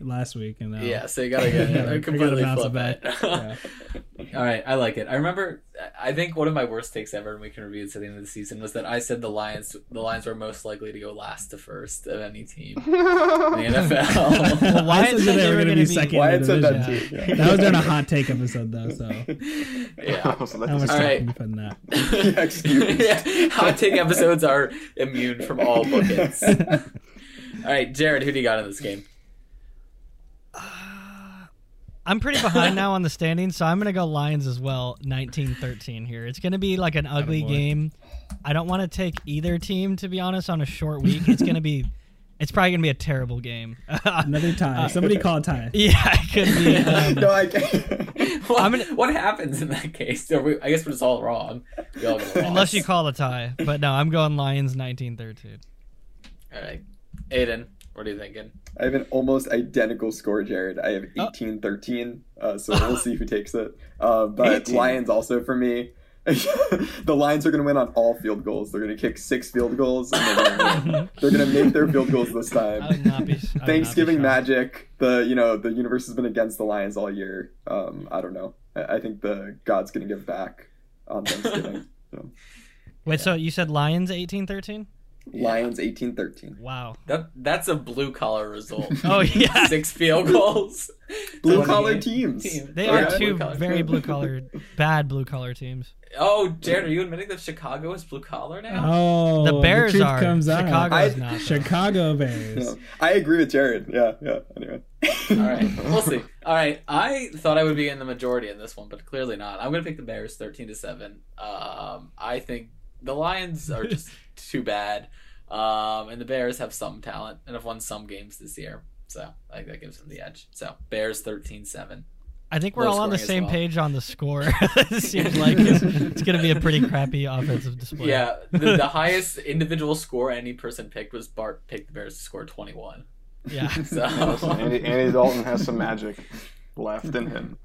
last week, and uh, Yeah, so you gotta get I gotta it. completely bounce flip it it. back. Yeah. All right, I like it. I remember. I think one of my worst takes ever, and we can review this at the end of the season, was that I said the Lions. The Lions were most likely to go last to first of any team in the NFL. Well, I said said that they they were were gonna be be- second. in Wyatt the said that division. too. Yeah. That was during a hot take episode, though. So yeah. So how much that's- All time right. you put in that? Yeah, excuse. yeah, hot take episodes are immune from all bookings. All right, Jared, who do you got in this game? I'm pretty behind now on the standings, so I'm going to go Lions as well, 19-13 here. It's going to be like an ugly Attaboy. game. I don't want to take either team to be honest on a short week. It's going to be it's probably going to be a terrible game. Another tie. Somebody call a tie. yeah, it could be. Um, no, I can't. What, I'm gonna- what happens in that case? Are we, I guess we're just all wrong. We all Unless you call a tie. But no, I'm going Lions 1913. All right, Aiden, what are you thinking? I have an almost identical score, Jared. I have Oh. 18 13, uh, so we'll see who takes it. Uh, but 18. Lions also for me. the Lions are going to win on all field goals. They're going to kick six field goals, and they're going to they're going to make their field goals this time. I would not be. I would not be Thanksgiving magic. The you know the universe has been against the Lions all year. Um, I don't know. I, I think the God's going to give back on Thanksgiving. so, Wait, so you said Lions 1813? Lions 18-13. Wow. That that's a blue collar result. Oh yeah. Six field goals. Blue collar game teams. They Oh, are yeah, two blue collar. very blue collar, bad blue collar teams. Oh, Jared, are you admitting that Chicago is blue collar now? Oh, The Bears truth are. Comes out. Chicago I- is not. Chicago Bears. Yeah. I agree with Jared. Yeah, yeah. Anyway. All right, we'll see. All right, I thought I would be in the majority in this one, but clearly not. I'm going to pick the Bears, thirteen to seven. Um, I think the Lions are just too bad, um, and the Bears have some talent and have won some games this year, so I think that gives them the edge. So Bears 13-7. I think we're Low all on the same well. page on the score. it seems like it's, it's going to be a pretty crappy offensive display. Yeah, the, the highest individual score any person picked was Bart picked the Bears to score 21. Yeah. So Andy, Andy Dalton has some magic left in him.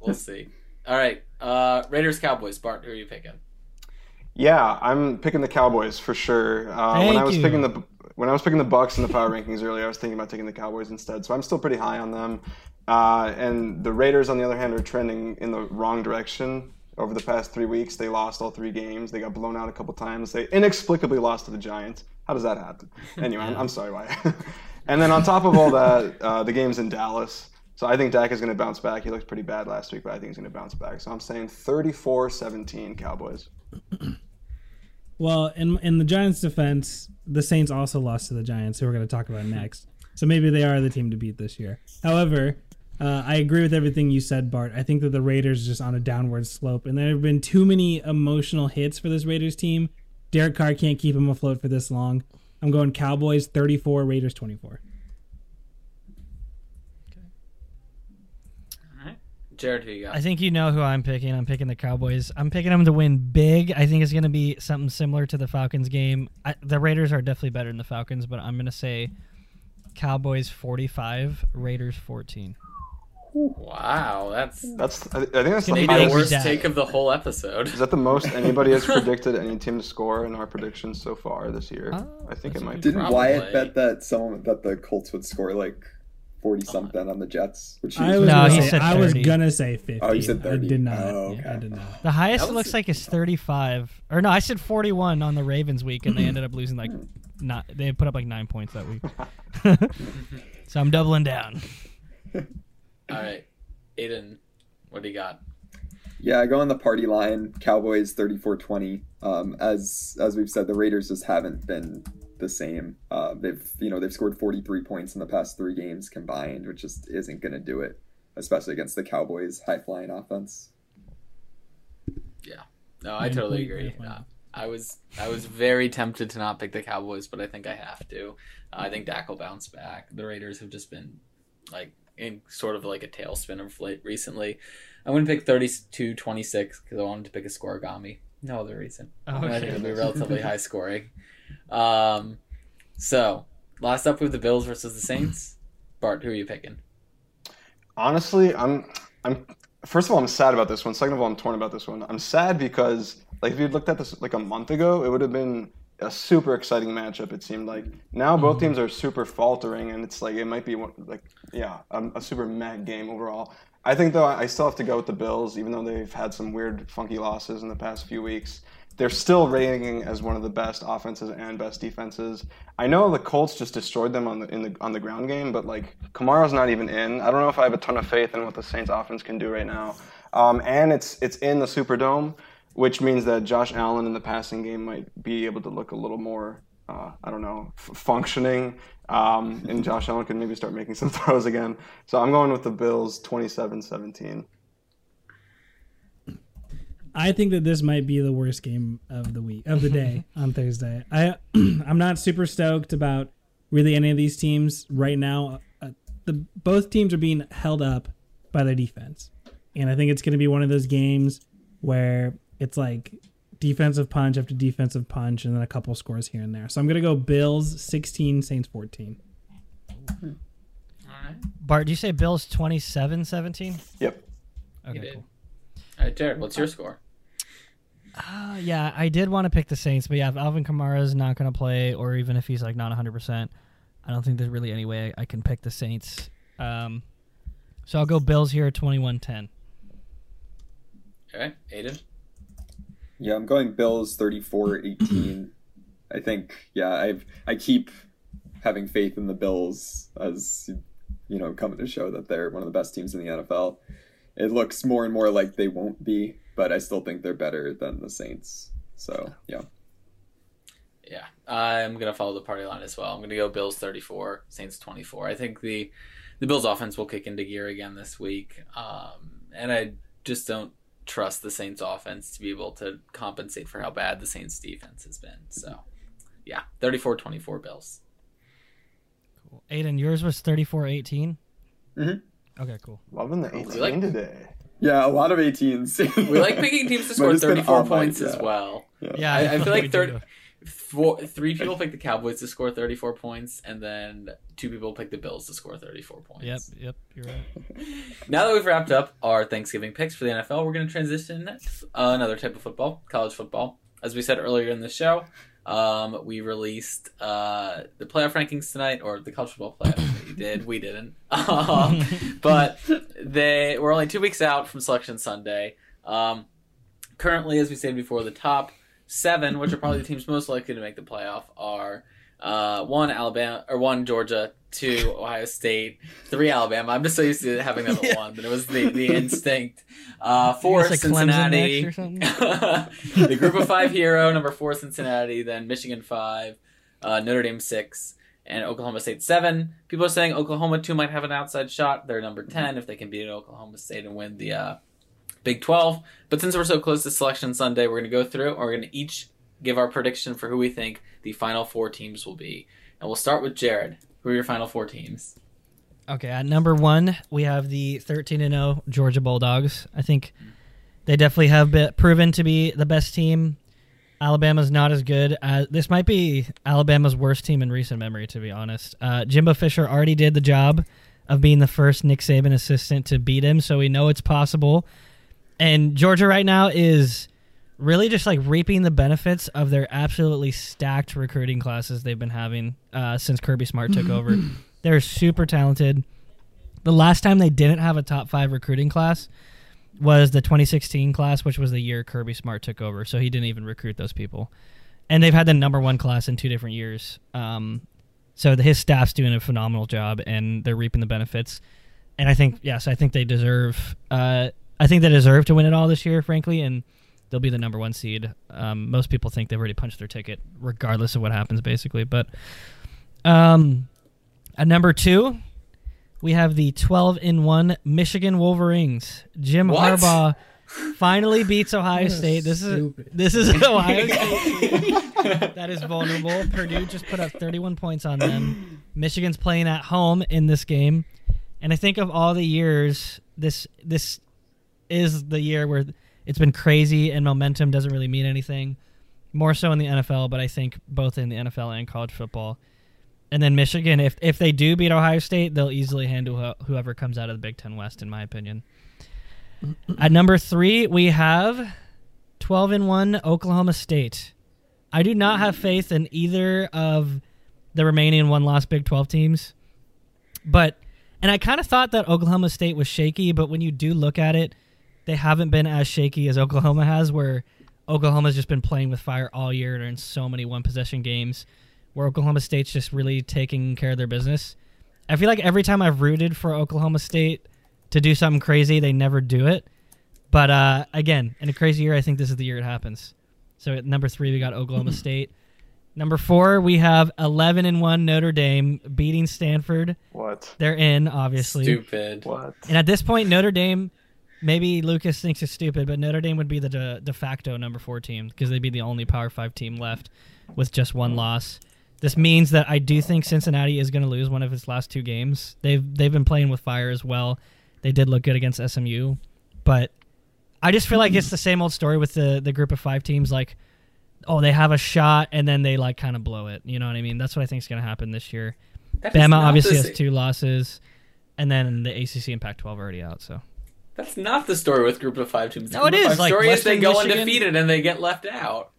we'll see. All right, uh, Raiders Cowboys. Bart, who are you picking? Yeah, I'm picking the Cowboys for sure. Uh, when I was you. picking the when I was picking the Bucs in the power rankings earlier, I was thinking about taking the Cowboys instead. So I'm still pretty high on them. Uh, and the Raiders, on the other hand, are trending in the wrong direction. Over the past three weeks, they lost all three games. They got blown out a couple times. They inexplicably lost to the Giants. How does that happen? Anyway, I'm, I'm sorry, why? and then on top of all that, uh, the game's in Dallas. So I think Dak is going to bounce back. He looked pretty bad last week, but I think he's going to bounce back. So I'm saying 34-17 Cowboys. Well, in in the Giants' defense, the Saints also lost to the Giants, who we're going to talk about next. So maybe they are the team to beat this year. However, uh, I agree with everything you said, Bart. I think that the Raiders are just on a downward slope, and there have been too many emotional hits for this Raiders team. Derek Carr can't keep him afloat for this long. I'm going Cowboys 34, Raiders 24. All right, Jared, who you got? I think you know who I'm picking. I'm picking the Cowboys. I'm picking them to win big. I think it's going to be something similar to the Falcons game. I, the Raiders are definitely better than the Falcons, but I'm going to say Cowboys 45, Raiders 14. Wow, that's That's I, I think that's the Maybe maybe the worst take of the whole episode. Is that the most anybody has predicted any team to score in our predictions so far this year? Oh, I think it might. be. Didn't Probably. Wyatt bet that someone that the Colts would score like forty something on the Jets? Which I was, No, gonna he say, said I was gonna say 50. Oh, you said I 30. did not. Oh, Yeah, I did not. The highest it looks a- like is 35. Or no, I said 41 on the Ravens week, and they ended up losing like not. They put up like nine points that week. so I'm doubling down. All right, Aiden, what do you got? Yeah, I go on the party line. Cowboys 34-20. Um, as as we've said, the Raiders just haven't been the same. Uh, they've you know they've scored 43 points in the past three games combined, which just isn't going to do it, especially against the Cowboys' high flying offense. Yeah, no, I totally agree. wait, wait. Uh, I was I was very tempted to not pick the Cowboys, but I think I have to. Uh, I think Dak will bounce back. The Raiders have just been like in sort of like a tailspin of late recently. I'm going to pick 32-26 because I wanted to pick a scorigami. No other reason. Oh, I think it'll be relatively high scoring. Um, so last up with the Bills versus the Saints. Bart, who are you picking? Honestly, I'm I'm first of all I'm sad about this one. Second of all, I'm torn about this one. I'm sad because like if you'd looked at this like a month ago, it would have been a super exciting matchup. It seemed like now both teams are super faltering, and it's like it might be one, like yeah a, a super meh game overall. I think though I still have to go with the Bills, even though they've had some weird funky losses in the past few weeks. They're still rating as one of the best offenses and best defenses. I know the Colts just destroyed them on the in the on the ground game, but like Kamara's not even in. I don't know if I have a ton of faith in what the Saints offense can do right now. Um, and it's it's in the Superdome, which means that Josh Allen in the passing game might be able to look a little more uh, I don't know f- functioning. Um, and Josh Allen can maybe start making some throws again. So I'm going with the Bills 27-17. I think that this might be the worst game of the week of the day on Thursday. I I'm not super stoked about really any of these teams right now. Uh, the both teams are being held up by their defense. and I think it's going to be one of those games where it's like defensive punch after defensive punch, and then a couple scores here and there. So I'm going to go Bills 16, Saints 14. Bart, do you say Bills 27-17? Yep. Okay, did. cool. All right, Jared, what's your score? Uh, yeah, I did want to pick the Saints, but yeah, if Alvin Kamara is not going to play, or even if he's like not 100%, I don't think there's really any way I can pick the Saints. Um, so I'll go Bills here at 21-10. Okay, Aiden. Yeah, I'm going Bills 34-18. I think yeah, I've I keep having faith in the Bills as you know, coming to show that they're one of the best teams in the NFL. It looks more and more like they won't be, but I still think they're better than the Saints. So, yeah. Yeah, I'm gonna follow the party line as well. I'm gonna go Bills 34, Saints 24. I think the the Bills offense will kick into gear again this week, um, and I just don't trust the Saints offense to be able to compensate for how bad the Saints defense has been. So, yeah, 34-24 Bills. Cool. Aiden, yours was 34-18? Mhm. Okay, cool. Loving the 18 like- today. Yeah, a lot of 18s. We like picking teams to score 34 all night, points as well. Yeah, I, I feel like do. third, four, three people pick the Cowboys to score 34 points, and then two people pick the Bills to score 34 points. Yep, yep, you're right. Now that we've wrapped up our Thanksgiving picks for the NFL, we're going to transition to another type of football, college football. As we said earlier in the show, um, we released uh, the playoff rankings tonight, or the college football playoff. you did, we didn't. Um, but they we're only two weeks out from Selection Sunday. Um, currently, as we said before, the top seven, which are probably the teams most likely to make the playoff, are uh, one Alabama or one Georgia, two Ohio State, three Alabama. I'm just so used to having them at Yeah. one, but it was the, the instinct. Uh, four Clemson Cincinnati, next or something? the group of five hero number four Cincinnati, then Michigan five, uh, Notre Dame six, and Oklahoma State seven. People are saying Oklahoma two might have an outside shot. They're number ten if they can beat Oklahoma State and win the uh, Big Twelve. But since we're so close to Selection Sunday, we're going to go through. and We're going to each give our prediction for who we think the final four teams will be, and we'll start with Jared. Who are your final four teams? Okay, at number one, we have the 13 and 0 Georgia Bulldogs. I think they definitely have been proven to be the best team. Alabama's not as good. As, this might be Alabama's worst team in recent memory, to be honest. Uh, Jimbo Fisher already did the job of being the first Nick Saban assistant to beat him, so we know it's possible. And Georgia right now is really just like reaping the benefits of their absolutely stacked recruiting classes they've been having uh, since Kirby Smart took over. They're super talented. The last time they didn't have a top five recruiting class was the 2016 class, which was the year Kirby Smart took over. So he didn't even recruit those people. And they've had the number one class in two different years. Um, so the, his staff's doing a phenomenal job, and they're reaping the benefits. And I think yes, I think they deserve. Uh, I think they deserve to win it all this year, frankly, and they'll be the number one seed. Um, most people think they've already punched their ticket, regardless of what happens, basically. But um, at number two, we have the 12 in 1 Michigan Wolverines. Jim What? Harbaugh finally beats Ohio State. This is this is Ohio State that is vulnerable. Purdue just put up 31 points on them. Michigan's playing at home in this game. And I think of all the years this this is the year where it's been crazy and momentum doesn't really mean anything. More so in the NFL, but I think both in the NFL and college football. And then Michigan, if if they do beat Ohio State, they'll easily handle who- whoever comes out of the Big Ten West, in my opinion. At number three, we have twelve and one Oklahoma State. I do not have faith in either of the remaining one loss Big Twelve teams, but and I kind of thought that Oklahoma State was shaky, but when you do look at it, they haven't been as shaky as Oklahoma has, where Oklahoma's just been playing with fire all year. They're in so many one possession games where Oklahoma State's just really taking care of their business. I feel like every time I've rooted for Oklahoma State to do something crazy, they never do it. But uh, again, in a crazy year, I think this is the year it happens. So at number three, we got Oklahoma State. Number four, we have 11 and 1 Notre Dame beating Stanford. What? They're in, obviously. Stupid. What? And at this point, Notre Dame, maybe Lucas thinks it's stupid, but Notre Dame would be the de, de facto number four team because they'd be the only Power Five team left with just one loss. This means that I do think Cincinnati is going to lose one of its last two games. They've they've been playing with fire as well. They did look good against SMU, but I just feel like it's the same old story with the the group of five teams. Like, oh, they have a shot and then they like kind of blow it. You know what I mean? That's what I think is going to happen this year. That Bama obviously has two losses, and then the ACC and Pac-12 are already out. So That's not the story with Group of Five teams. The No, it is. Group of is, Five like, story is they Western go Michigan- undefeated and they get left out.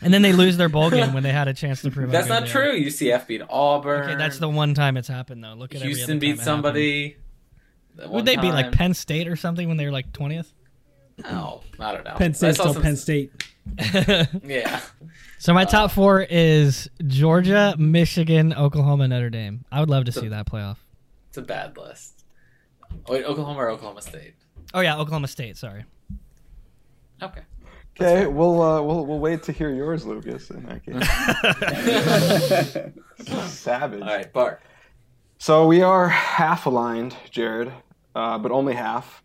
and then they lose their bowl game when they had a chance to prove. how That's good not they true. UCF beat Auburn. Are. Okay, that's the one time it's happened though. Look at every Houston other beat time somebody. That happened. one Would they beat like. Penn State or something when they were like twentieth? No, I don't know. Penn State still some- Penn State. Yeah. so my uh, top four is Georgia, Michigan, Oklahoma, Notre Dame. I would love to see that playoff. It's a bad list. Wait, Oklahoma or Oklahoma State? Oh yeah, Oklahoma State. Sorry. Okay. Okay, we'll uh, we'll we'll wait to hear yours, Lucas. In that case, savage. All right, Bart. So we are half aligned, Jared, uh, but only half.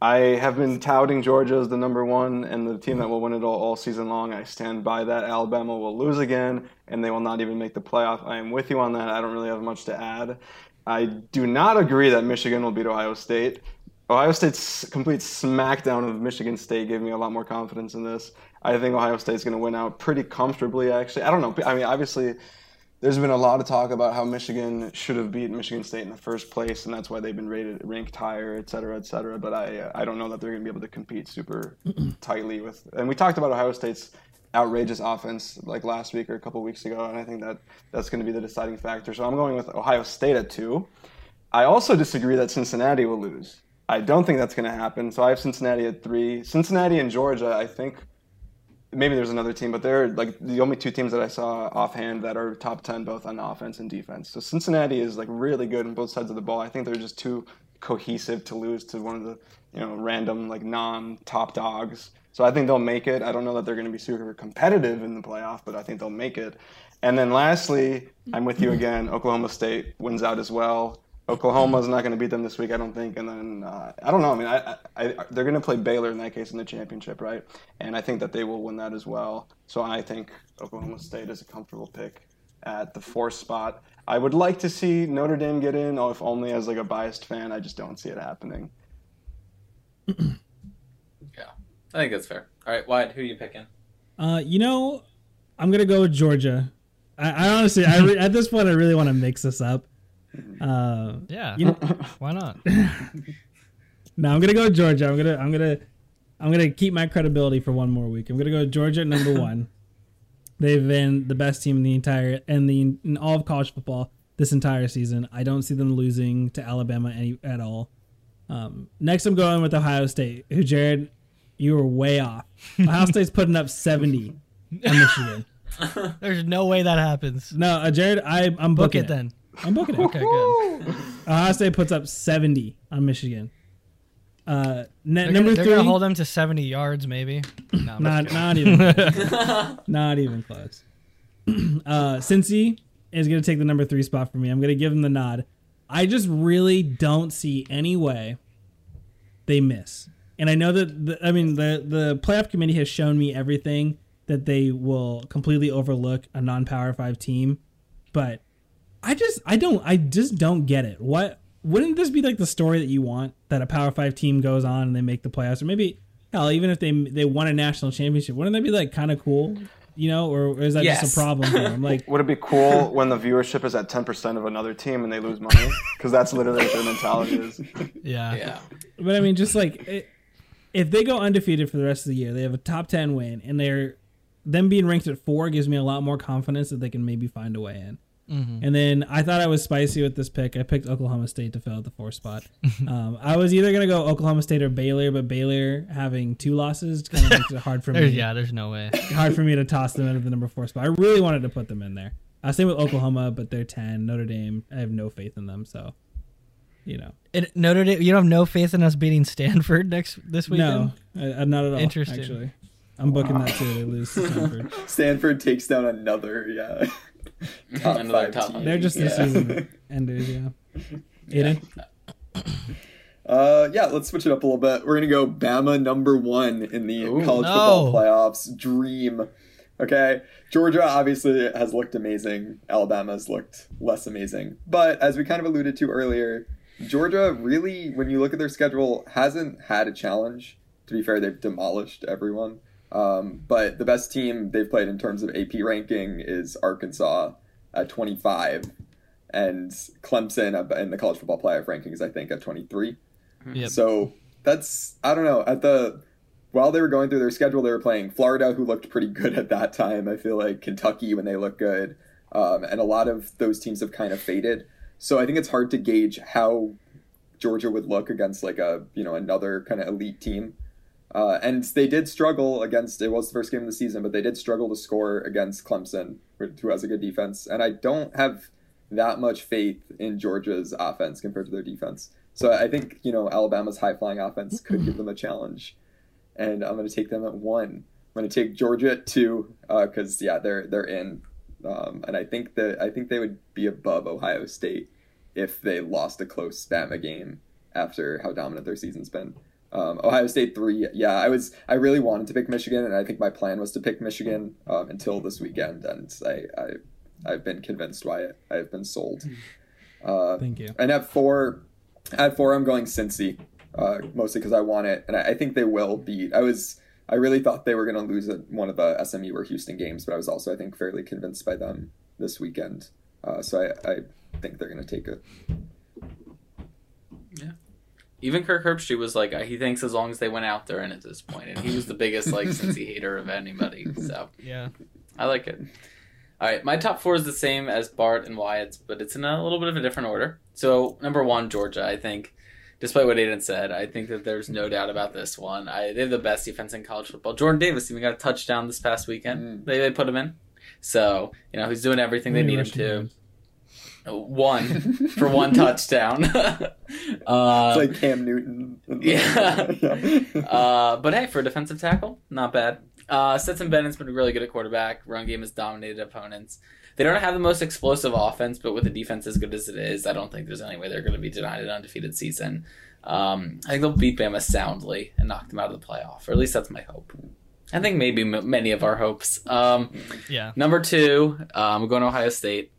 I have been touting Georgia as the number one and the team that will win it all, all season long. I stand by that. Alabama will lose again, and they will not even make the playoff. I am with you on that. I don't really have much to add. I do not agree that Michigan will beat Ohio State. Ohio State's complete smackdown of Michigan State gave me a lot more confidence in this. I think Ohio State's going to win out pretty comfortably, actually. I don't know. I mean, obviously, there's been a lot of talk about how Michigan should have beat Michigan State in the first place, and that's why they've been rated ranked higher, et cetera, et cetera. But I I don't know that they're going to be able to compete super tightly with. And we talked about Ohio State's outrageous offense like last week or a couple weeks ago, and I think that that's going to be the deciding factor. So I'm going with Ohio State at two. I also disagree that Cincinnati will lose. I don't think that's going to happen. So I have Cincinnati at three. Cincinnati and Georgia, I think maybe there's another team, but they're like the only two teams that I saw offhand that are top 10 both on offense and defense. So Cincinnati is like really good on both sides of the ball. I think they're just too cohesive to lose to one of the, you know, random like non-top dogs. So I think they'll make it. I don't know that they're going to be super competitive in the playoff, but I think they'll make it. And then lastly, I'm with you again. Oklahoma State wins out as well. Oklahoma's not going to beat them this week, I don't think. And then uh, I don't know. I mean, I, I, I, they're going to play Baylor in that case in the championship, right? And I think that they will win that as well. So I think Oklahoma State is a comfortable pick at the fourth spot. I would like to see Notre Dame get in, oh, if only as like a biased fan. I just don't see it happening. Yeah, I think that's fair. All right, Wyatt, who are you picking? Uh, you know, I'm gonna go with Georgia. I, I honestly, I re- at this point, I really want to mix this up. Uh, Yeah. you know, Why not? no, I'm gonna go with Georgia. I'm gonna, I'm gonna, I'm gonna keep my credibility for one more week. I'm gonna go with Georgia at number one. They've been the best team in the entire and the in all of college football this entire season. I don't see them losing to Alabama any at all. Um, next, I'm going with Ohio State. Who, Jared, you were way off. Ohio State's putting up 70 on Michigan. There's no way that happens. No, uh, Jared, I, I'm Book booking it then. I'm booking it. Okay, good. Ohio State puts up 70 on Michigan. Uh, ne- They're, number gonna, they're three, gonna hold them to 70 yards, maybe. No, I'm not just not even Close. not even close. uh, Cincy is going to take the number three spot for me. I'm going to give them the nod. I just really don't see any way they miss. And I know that the, I mean the the playoff committee has shown me everything that they will completely overlook a non-power 5 team, but I just I don't I just don't get it. What wouldn't this be like the story that you want that a Power Five team goes on and they make the playoffs, or maybe hell, even if they they won a national championship, wouldn't that be like kind of cool? You know, or is that Yes. just a problem for them? Like, Would it be cool when the viewership is at 10% of another team and they lose money? Because that's literally what their mentality is. Yeah. Yeah, but I mean, just like it, if they go undefeated for the rest of the year, they have a top ten win, and they're them being ranked at four gives me a lot more confidence that they can maybe find a way in. Mm-hmm. And then I thought I was spicy with this pick. I picked Oklahoma State to fill out the four spot. um, I was either gonna go Oklahoma State or Baylor, but Baylor having two losses kind of makes it hard for me. Yeah, there's no way. hard for me to toss them into the number four spot. I really wanted to put them in there. I was same with Oklahoma, but they're ten. Notre Dame, I have no faith in them. So, you know, It, Notre Dame, you don't have no faith in us beating Stanford next this weekend? no, I, I, not at all. Interesting. Actually, I'm booking that too. They lose to Stanford. Stanford takes down another, yeah. top Another five top team. They're just this Yeah. season enders. Yeah. Aiden. Uh, yeah, let's switch it up a little bit. We're gonna go Bama number one in the Ooh. college No. football playoffs. Dream. Okay, Georgia obviously has looked amazing. Alabama's looked less amazing. But as we kind of alluded to earlier, Georgia really, when you look at their schedule, hasn't had a challenge. To be fair, they've demolished everyone. Um, but the best team they've played in terms of AP ranking is Arkansas at 25, and Clemson in the college football playoff rankings, I think, at 23. Yep. So that's I don't know. At the while they were going through their schedule, they were playing Florida, who looked pretty good at that time. I feel like Kentucky when they look good, um, and a lot of those teams have kind of faded. So I think it's hard to gauge how Georgia would look against like a you know another kind of elite team. Uh, and they did struggle against it was the first game of the season, but they did struggle to score against Clemson, who has a good defense. And I don't have that much faith in Georgia's offense compared to their defense. So I think you know Alabama's high flying offense could give them a challenge, and I'm going to take them at one. I'm going to take Georgia at two because uh, yeah they're they're in, um, and I think that I think they would be above Ohio State if they lost a close Bama game after how dominant their season's been. Um, Ohio State three, yeah, I was I really wanted to pick Michigan, and I think my plan was to pick Michigan um, until this weekend, and I, I I've been convinced by it. I've been sold. Uh, Thank you. And at four, at four, I'm going Cincy, uh, mostly because I want it, and I, I, think they will beat. I was I really thought they were going to lose at one of the SMU or Houston games, but I was also I think fairly convinced by them this weekend. Uh, so I, I think they're going to take it. Yeah even Kirk Herbstreit was like, he thinks as long as they went out, they're in at this point, and he was the biggest like Cincy hater of anybody. So yeah, I like it. All right, my top four is the same as Bart and Wyatt's, but it's in a little bit of a different order. So number one, Georgia. I think, despite what Aiden said, I think that there's no doubt about this one. I, they have the best defense in college football. Jordan Davis even got a touchdown this past weekend. Mm. They they put him in, so you know he's doing everything they need him to one for one touchdown. uh, it's like Cam Newton. Yeah. uh, but hey, for a defensive tackle, not bad. Uh, Stetson Bennett's been really good at quarterback. Run game has dominated opponents. They don't have the most explosive offense, but with a defense as good as it is, I don't think there's any way they're going to be denied an undefeated season. Um, I think they'll beat Bama soundly and knock them out of the playoff, or at least that's my hope. I think maybe m- many of our hopes. Um, yeah. Number two, um, we're going to Ohio State.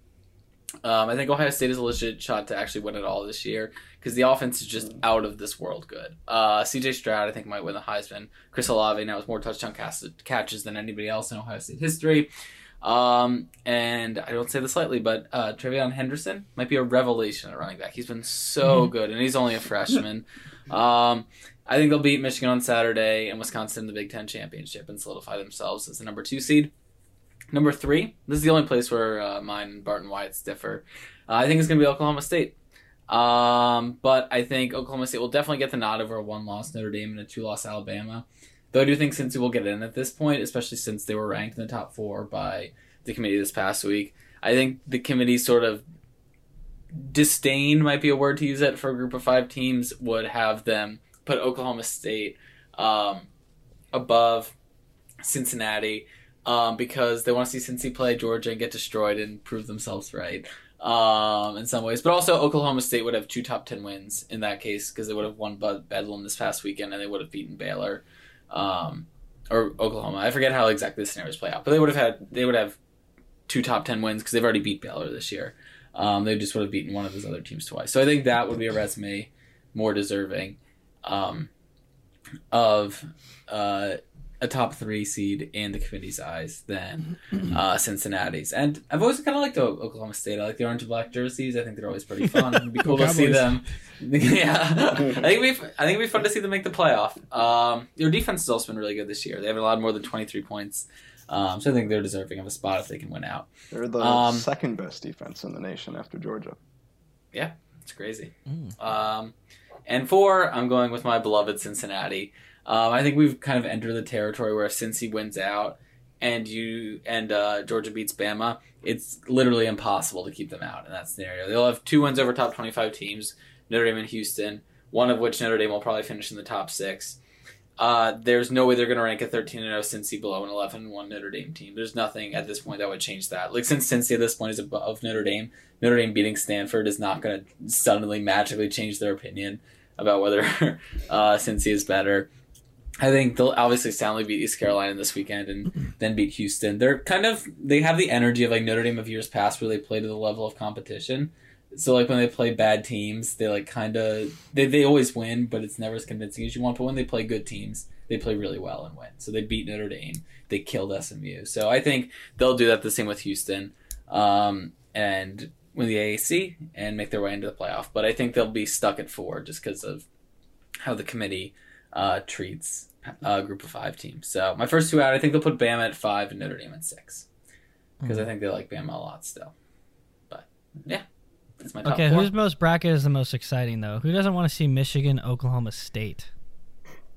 Um, I think Ohio State is a legit shot to actually win it all this year because the offense is just out of this world good. Uh, C.J. Stroud, I think, might win the Heisman. Chris Olave now has more touchdown catches than anybody else in Ohio State history. Um, and I don't say this lightly, but uh, TreVeyon Henderson might be a revelation at running back. He's been so mm-hmm. good, and he's only a freshman. Um, I think they'll beat Michigan on Saturday and Wisconsin in the Big Ten championship and solidify themselves as the number two seed. Number three, this is the only place where uh, mine and Barton Wyatt's differ. Uh, I think it's going to be Oklahoma State. Um, but I think Oklahoma State will definitely get the nod over a one loss Notre Dame and a two loss Alabama. Though I do think Cincy will get in at this point, especially since they were ranked in the top four by the committee this past week. I think the committee sort of disdain might be a word to use it for a group of five teams would have them put Oklahoma State um, above Cincinnati um, because they want to see Cincy play Georgia and get destroyed and prove themselves right um, in some ways. But also, Oklahoma State would have two top 10 wins in that case because they would have won Bedlam this past weekend and they would have beaten Baylor um, or Oklahoma. I forget how exactly the scenarios play out, but they would have had they would have two top 10 wins because they've already beat Baylor this year. Um, they just would have beaten one of those other teams twice. So I think that would be a resume more deserving um, of uh, a top three seed in the committee's eyes than uh, Cincinnati's. And I've always kind of liked Oklahoma State. I like the orange and black jerseys. I think they're always pretty fun. It'd be cool to see them. yeah, I think it'd be, I think it'd be fun to see them make the playoff. Um, their defense has also been really good this year. They haven't allowed more than twenty three points. Um, so I think they're deserving of a spot if they can win out. They're the um, second best defense in the nation after Georgia. Yeah, it's crazy. Mm. Um, and four, I'm going with my beloved Cincinnati. Um, I think we've kind of entered the territory where if Cincy wins out and you and uh, Georgia beats Bama, it's literally impossible to keep them out in that scenario. They'll have two wins over top twenty-five teams, Notre Dame and Houston. One of which Notre Dame will probably finish in the top six. Uh, there's no way they're going to rank a 13 and 0 Cincy below an 11 1 Notre Dame team. There's nothing at this point that would change that. Like, since Cincy at this point is above Notre Dame, Notre Dame beating Stanford is not going to suddenly magically change their opinion about whether uh, Cincy is better. I think they'll obviously soundly beat East Carolina this weekend and then beat Houston. They're kind of they have the energy of like Notre Dame of years past where they play to the level of competition. So like when they play bad teams, they like kind of they they always win, but it's never as convincing as you want. But when they play good teams, they play really well and win. So they beat Notre Dame, they killed SMU. So I think they'll do that the same with Houston, um, and win the AAC and make their way into the playoff. But I think they'll be stuck at four just because of how the committee uh, treats a group of five teams. So my first two out, I think they'll put Bama at five and Notre Dame at six because I mm-hmm. think they like Bama a lot still. But yeah, that's my top Okay, four. whose most bracket is the most exciting though? Who doesn't want to see Michigan, Oklahoma State?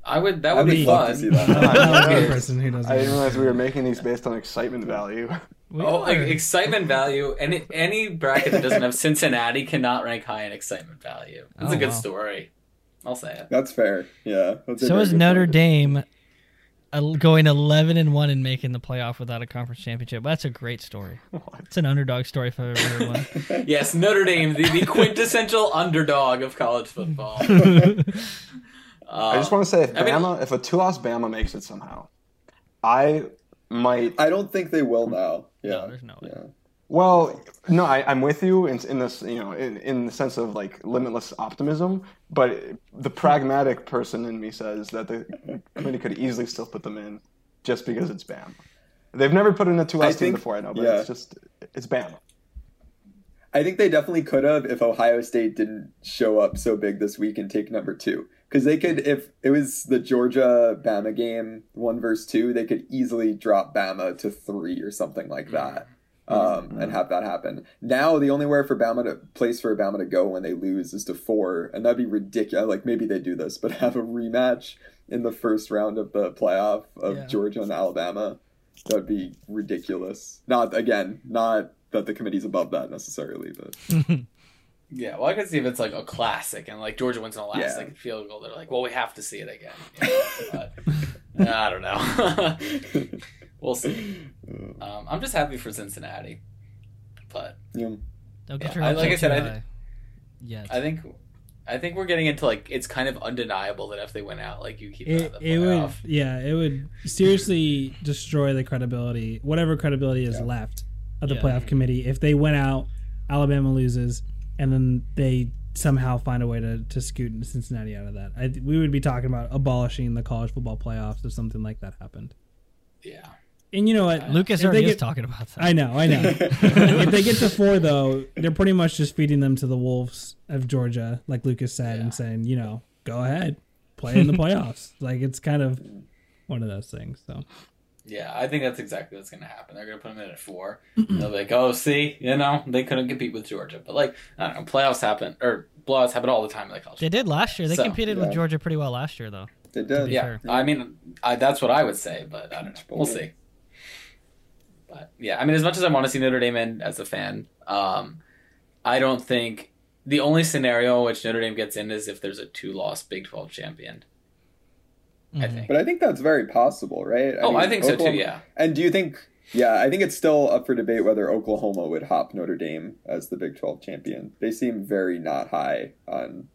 I would that I would be would fun. to see that. I'm the Okay. person who doesn't. I didn't realize we were making these based on excitement value. We Oh, like excitement value. Any any bracket that doesn't have Cincinnati cannot rank high in excitement value. That's Oh, a good wow. story. I'll say it. That's fair. Yeah. That's so is Notre point. Dame uh, going 11 and 1 and making the playoff without a conference championship. That's a great story. It's an underdog story for everyone. Yes, Notre Dame, the, the quintessential underdog of college football. I just want to say, if I mean- Bama, if a two-loss Bama makes it somehow, I might. I don't think they will now. Yeah. No, there's no way. Yeah. Well, no, I, I'm with you in, in this, you know, in, in the sense of like limitless optimism. But the pragmatic person in me says that the committee could easily still put them in, just because it's Bama. They've never put in a two-loss team before, I know, but yeah. it's just it's Bama. I think they definitely could have if Ohio State didn't show up so big this week and take number two. Because they could, if it was the Georgia Bama game, one versus two, they could easily drop Bama to three or something like hmm. that, um, and have that happen. Now the only way for Bama to place for Bama to go when they lose is to four, and that'd be ridiculous. Like maybe they do this, but have a rematch in the first round of the playoff of Yeah. Georgia and Alabama. That'd be ridiculous. Not again, not that the committee's above that necessarily, but Yeah, well, I can see if it's like a classic and like Georgia wins in the last Yeah. second field goal. They're like, well, we have to see it again. You know, but, I don't know. We'll see. Um, I'm just happy for Cincinnati, but yeah. Don't get Yeah, your I- like I said, too I- high yet. I think I think we're getting into like it's kind of undeniable that if they went out, like you keep It, the it would, playoff. yeah, it would seriously destroy the credibility, whatever credibility is Yeah. left of the Yeah. playoff committee. If they went out, Alabama loses, and then they somehow find a way to, to scoot Cincinnati out of that. I, we would be talking about abolishing the college football playoffs if something like that happened. Yeah. And you know what? Lucas If they already is talking about that. I know, I know. if they get to four, though, they're pretty much just feeding them to the wolves of Georgia, like Lucas said, Yeah. and saying, you know, go ahead, play in the playoffs. like it's kind of one of those things. So Yeah, I think that's exactly what's going to happen. They're going to put them in at four. they'll be like, oh, see, you know, they couldn't compete with Georgia. But, like, I don't know, playoffs happen, or blowouts happen all the time in the college. They did last year. They So, competed yeah. with Georgia pretty well last year, though. They did. Yeah, fair. I mean, I, that's what I would say, but I don't know. We'll see. But, yeah, I mean, as much as I want to see Notre Dame in as a fan, um, I don't think the only scenario in which Notre Dame gets in is if there's a two-loss Big 12 champion, I Mhm. think. But I think that's very possible, right? oh, I mean, think so, too, yeah. And do you think? Yeah, I think it's still up for debate whether Oklahoma would hop Notre Dame as the Big Twelve champion. They seem very not high on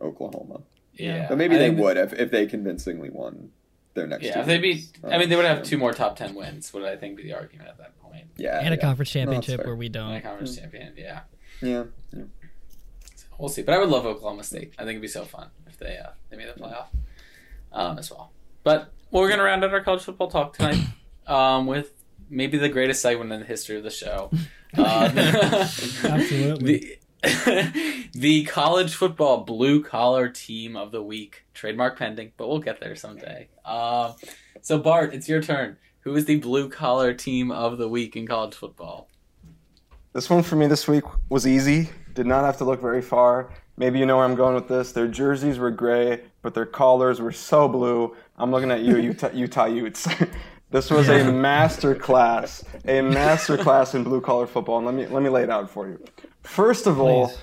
Oklahoma, Yeah. but maybe I they would if, if they convincingly won their next. Yeah, two if they beat, games. I mean, they would have Um, two more top 10 wins, would I think be the argument at that point. Yeah, and a yeah. conference championship fair. where we And a don't. conference champion, yeah. Yeah, yeah. So we'll see. But I would love Oklahoma State. I think it'd be so fun if they uh, they made the playoff um, as well. But we're gonna round out our college football talk tonight um, with maybe the greatest segment in the history of the show. Uh, Absolutely. The, the college football blue collar team of the week, trademark pending, but we'll get there someday. Um, so Bart, it's your turn. Who is the blue collar team of the week in college football? This one for me this week was easy. Did not have to look very far. Maybe you know where I'm going with this. Their jerseys were gray, but their collars were so blue. I'm looking at you, Utah, Utah Utes. this was a master class, a master class in blue collar football. And let me let me lay it out for you. First of all, Please.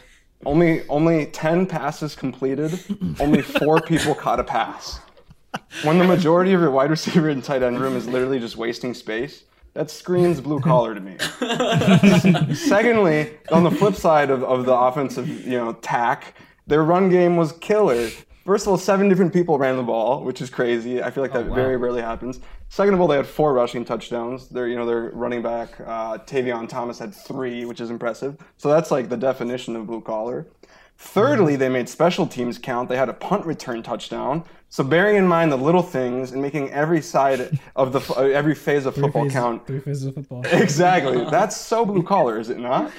only only ten passes completed. Only four people caught a pass. When the majority of your wide receiver and tight end room is literally just wasting space, that screams blue collar to me. Secondly, on the flip side of, of the offensive, you know, tack, their run game was killer. First of all, seven different people ran the ball, which is crazy. I feel like that wow. very rarely happens. Second of all, they had four rushing touchdowns. Their, you know, their running back uh, Tavion Thomas had three, which is impressive. So that's like the definition of blue collar. Thirdly, they made special teams count. They had a punt return touchdown. So bearing in mind the little things and making every side of the uh, every phase of football phases, count Three phases of football. Exactly. That's so blue collar, is it not?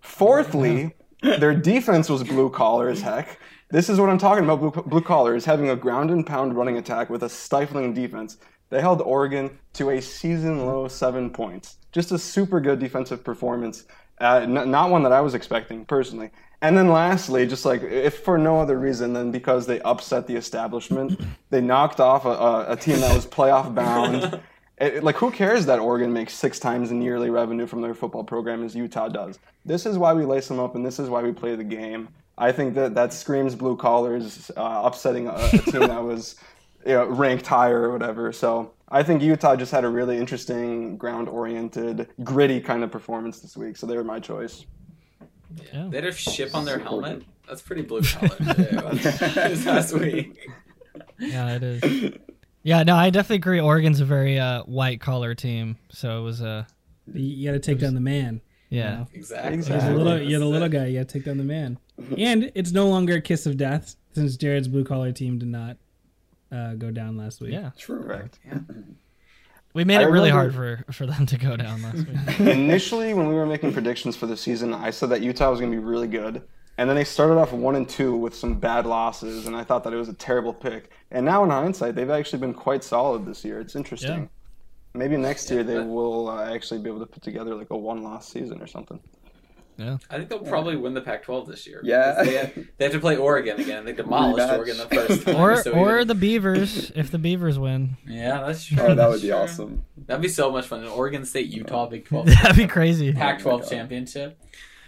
Fourthly, their defense was blue collar as heck. This is what I'm talking about. Blue, blue collar is having a ground and pound running attack with a stifling defense. They held Oregon to a season low seven points. Just a super good defensive performance. Uh, n- not one that I was expecting personally. And then lastly, just like if for no other reason than because they upset the establishment, they knocked off a, a, a team that was playoff bound. It- like who cares that Oregon makes six times in yearly revenue from their football program as Utah does? This is why we lace them up, and this is why we play the game. I think that that screams blue collars, uh, upsetting a, a team that was you know, ranked higher or whatever. So I think Utah just had a really interesting, ground-oriented, gritty kind of performance this week. So they were my choice. Yeah. They had a ship on their helmet. That's pretty blue collar too. this past week. Yeah, it is. Yeah, no, I definitely agree. Oregon's a very uh, white collar team, so it was a You, you got to take down the man. yeah. Exactly. You're the Exactly. little, you're the little guy. You got to take down the man. And it's no longer a kiss of death since Jared's blue collar team did not uh, go down last week. Yeah, True. Correct. we made I it really remember- hard for for them to go down last week. Initially, when we were making predictions for the season, I said that Utah was going to be really good. And then they started off one and two with some bad losses, and I thought that it was a terrible pick. And now, in hindsight, they've actually been quite solid this year. It's interesting. Yeah. Maybe next year they but- will uh, actually be able to put together like a one-loss season or something. Yeah, I think they'll probably win the Pac-12 this year. Yeah. They have, they have to play Oregon again. They demolished Rematch. Oregon the first time. or so or either- the Beavers if the Beavers win. yeah, that's true. Oh, that would be true. awesome. That'd be so much fun. An Oregon State Utah Big 12 That'd be crazy. Pac-12 Oh championship.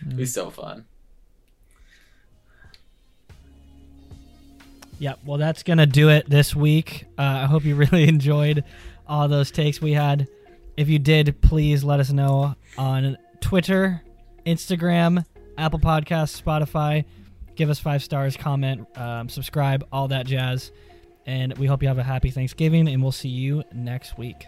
It'd be so fun. Yep. Well, that's gonna do it this week. Uh, I hope you really enjoyed all those takes we had. If you did, please let us know on Twitter, Instagram, Apple Podcasts, Spotify. Give us five stars, comment, um, subscribe, all that jazz. And we hope you have a happy Thanksgiving, and we'll see you next week.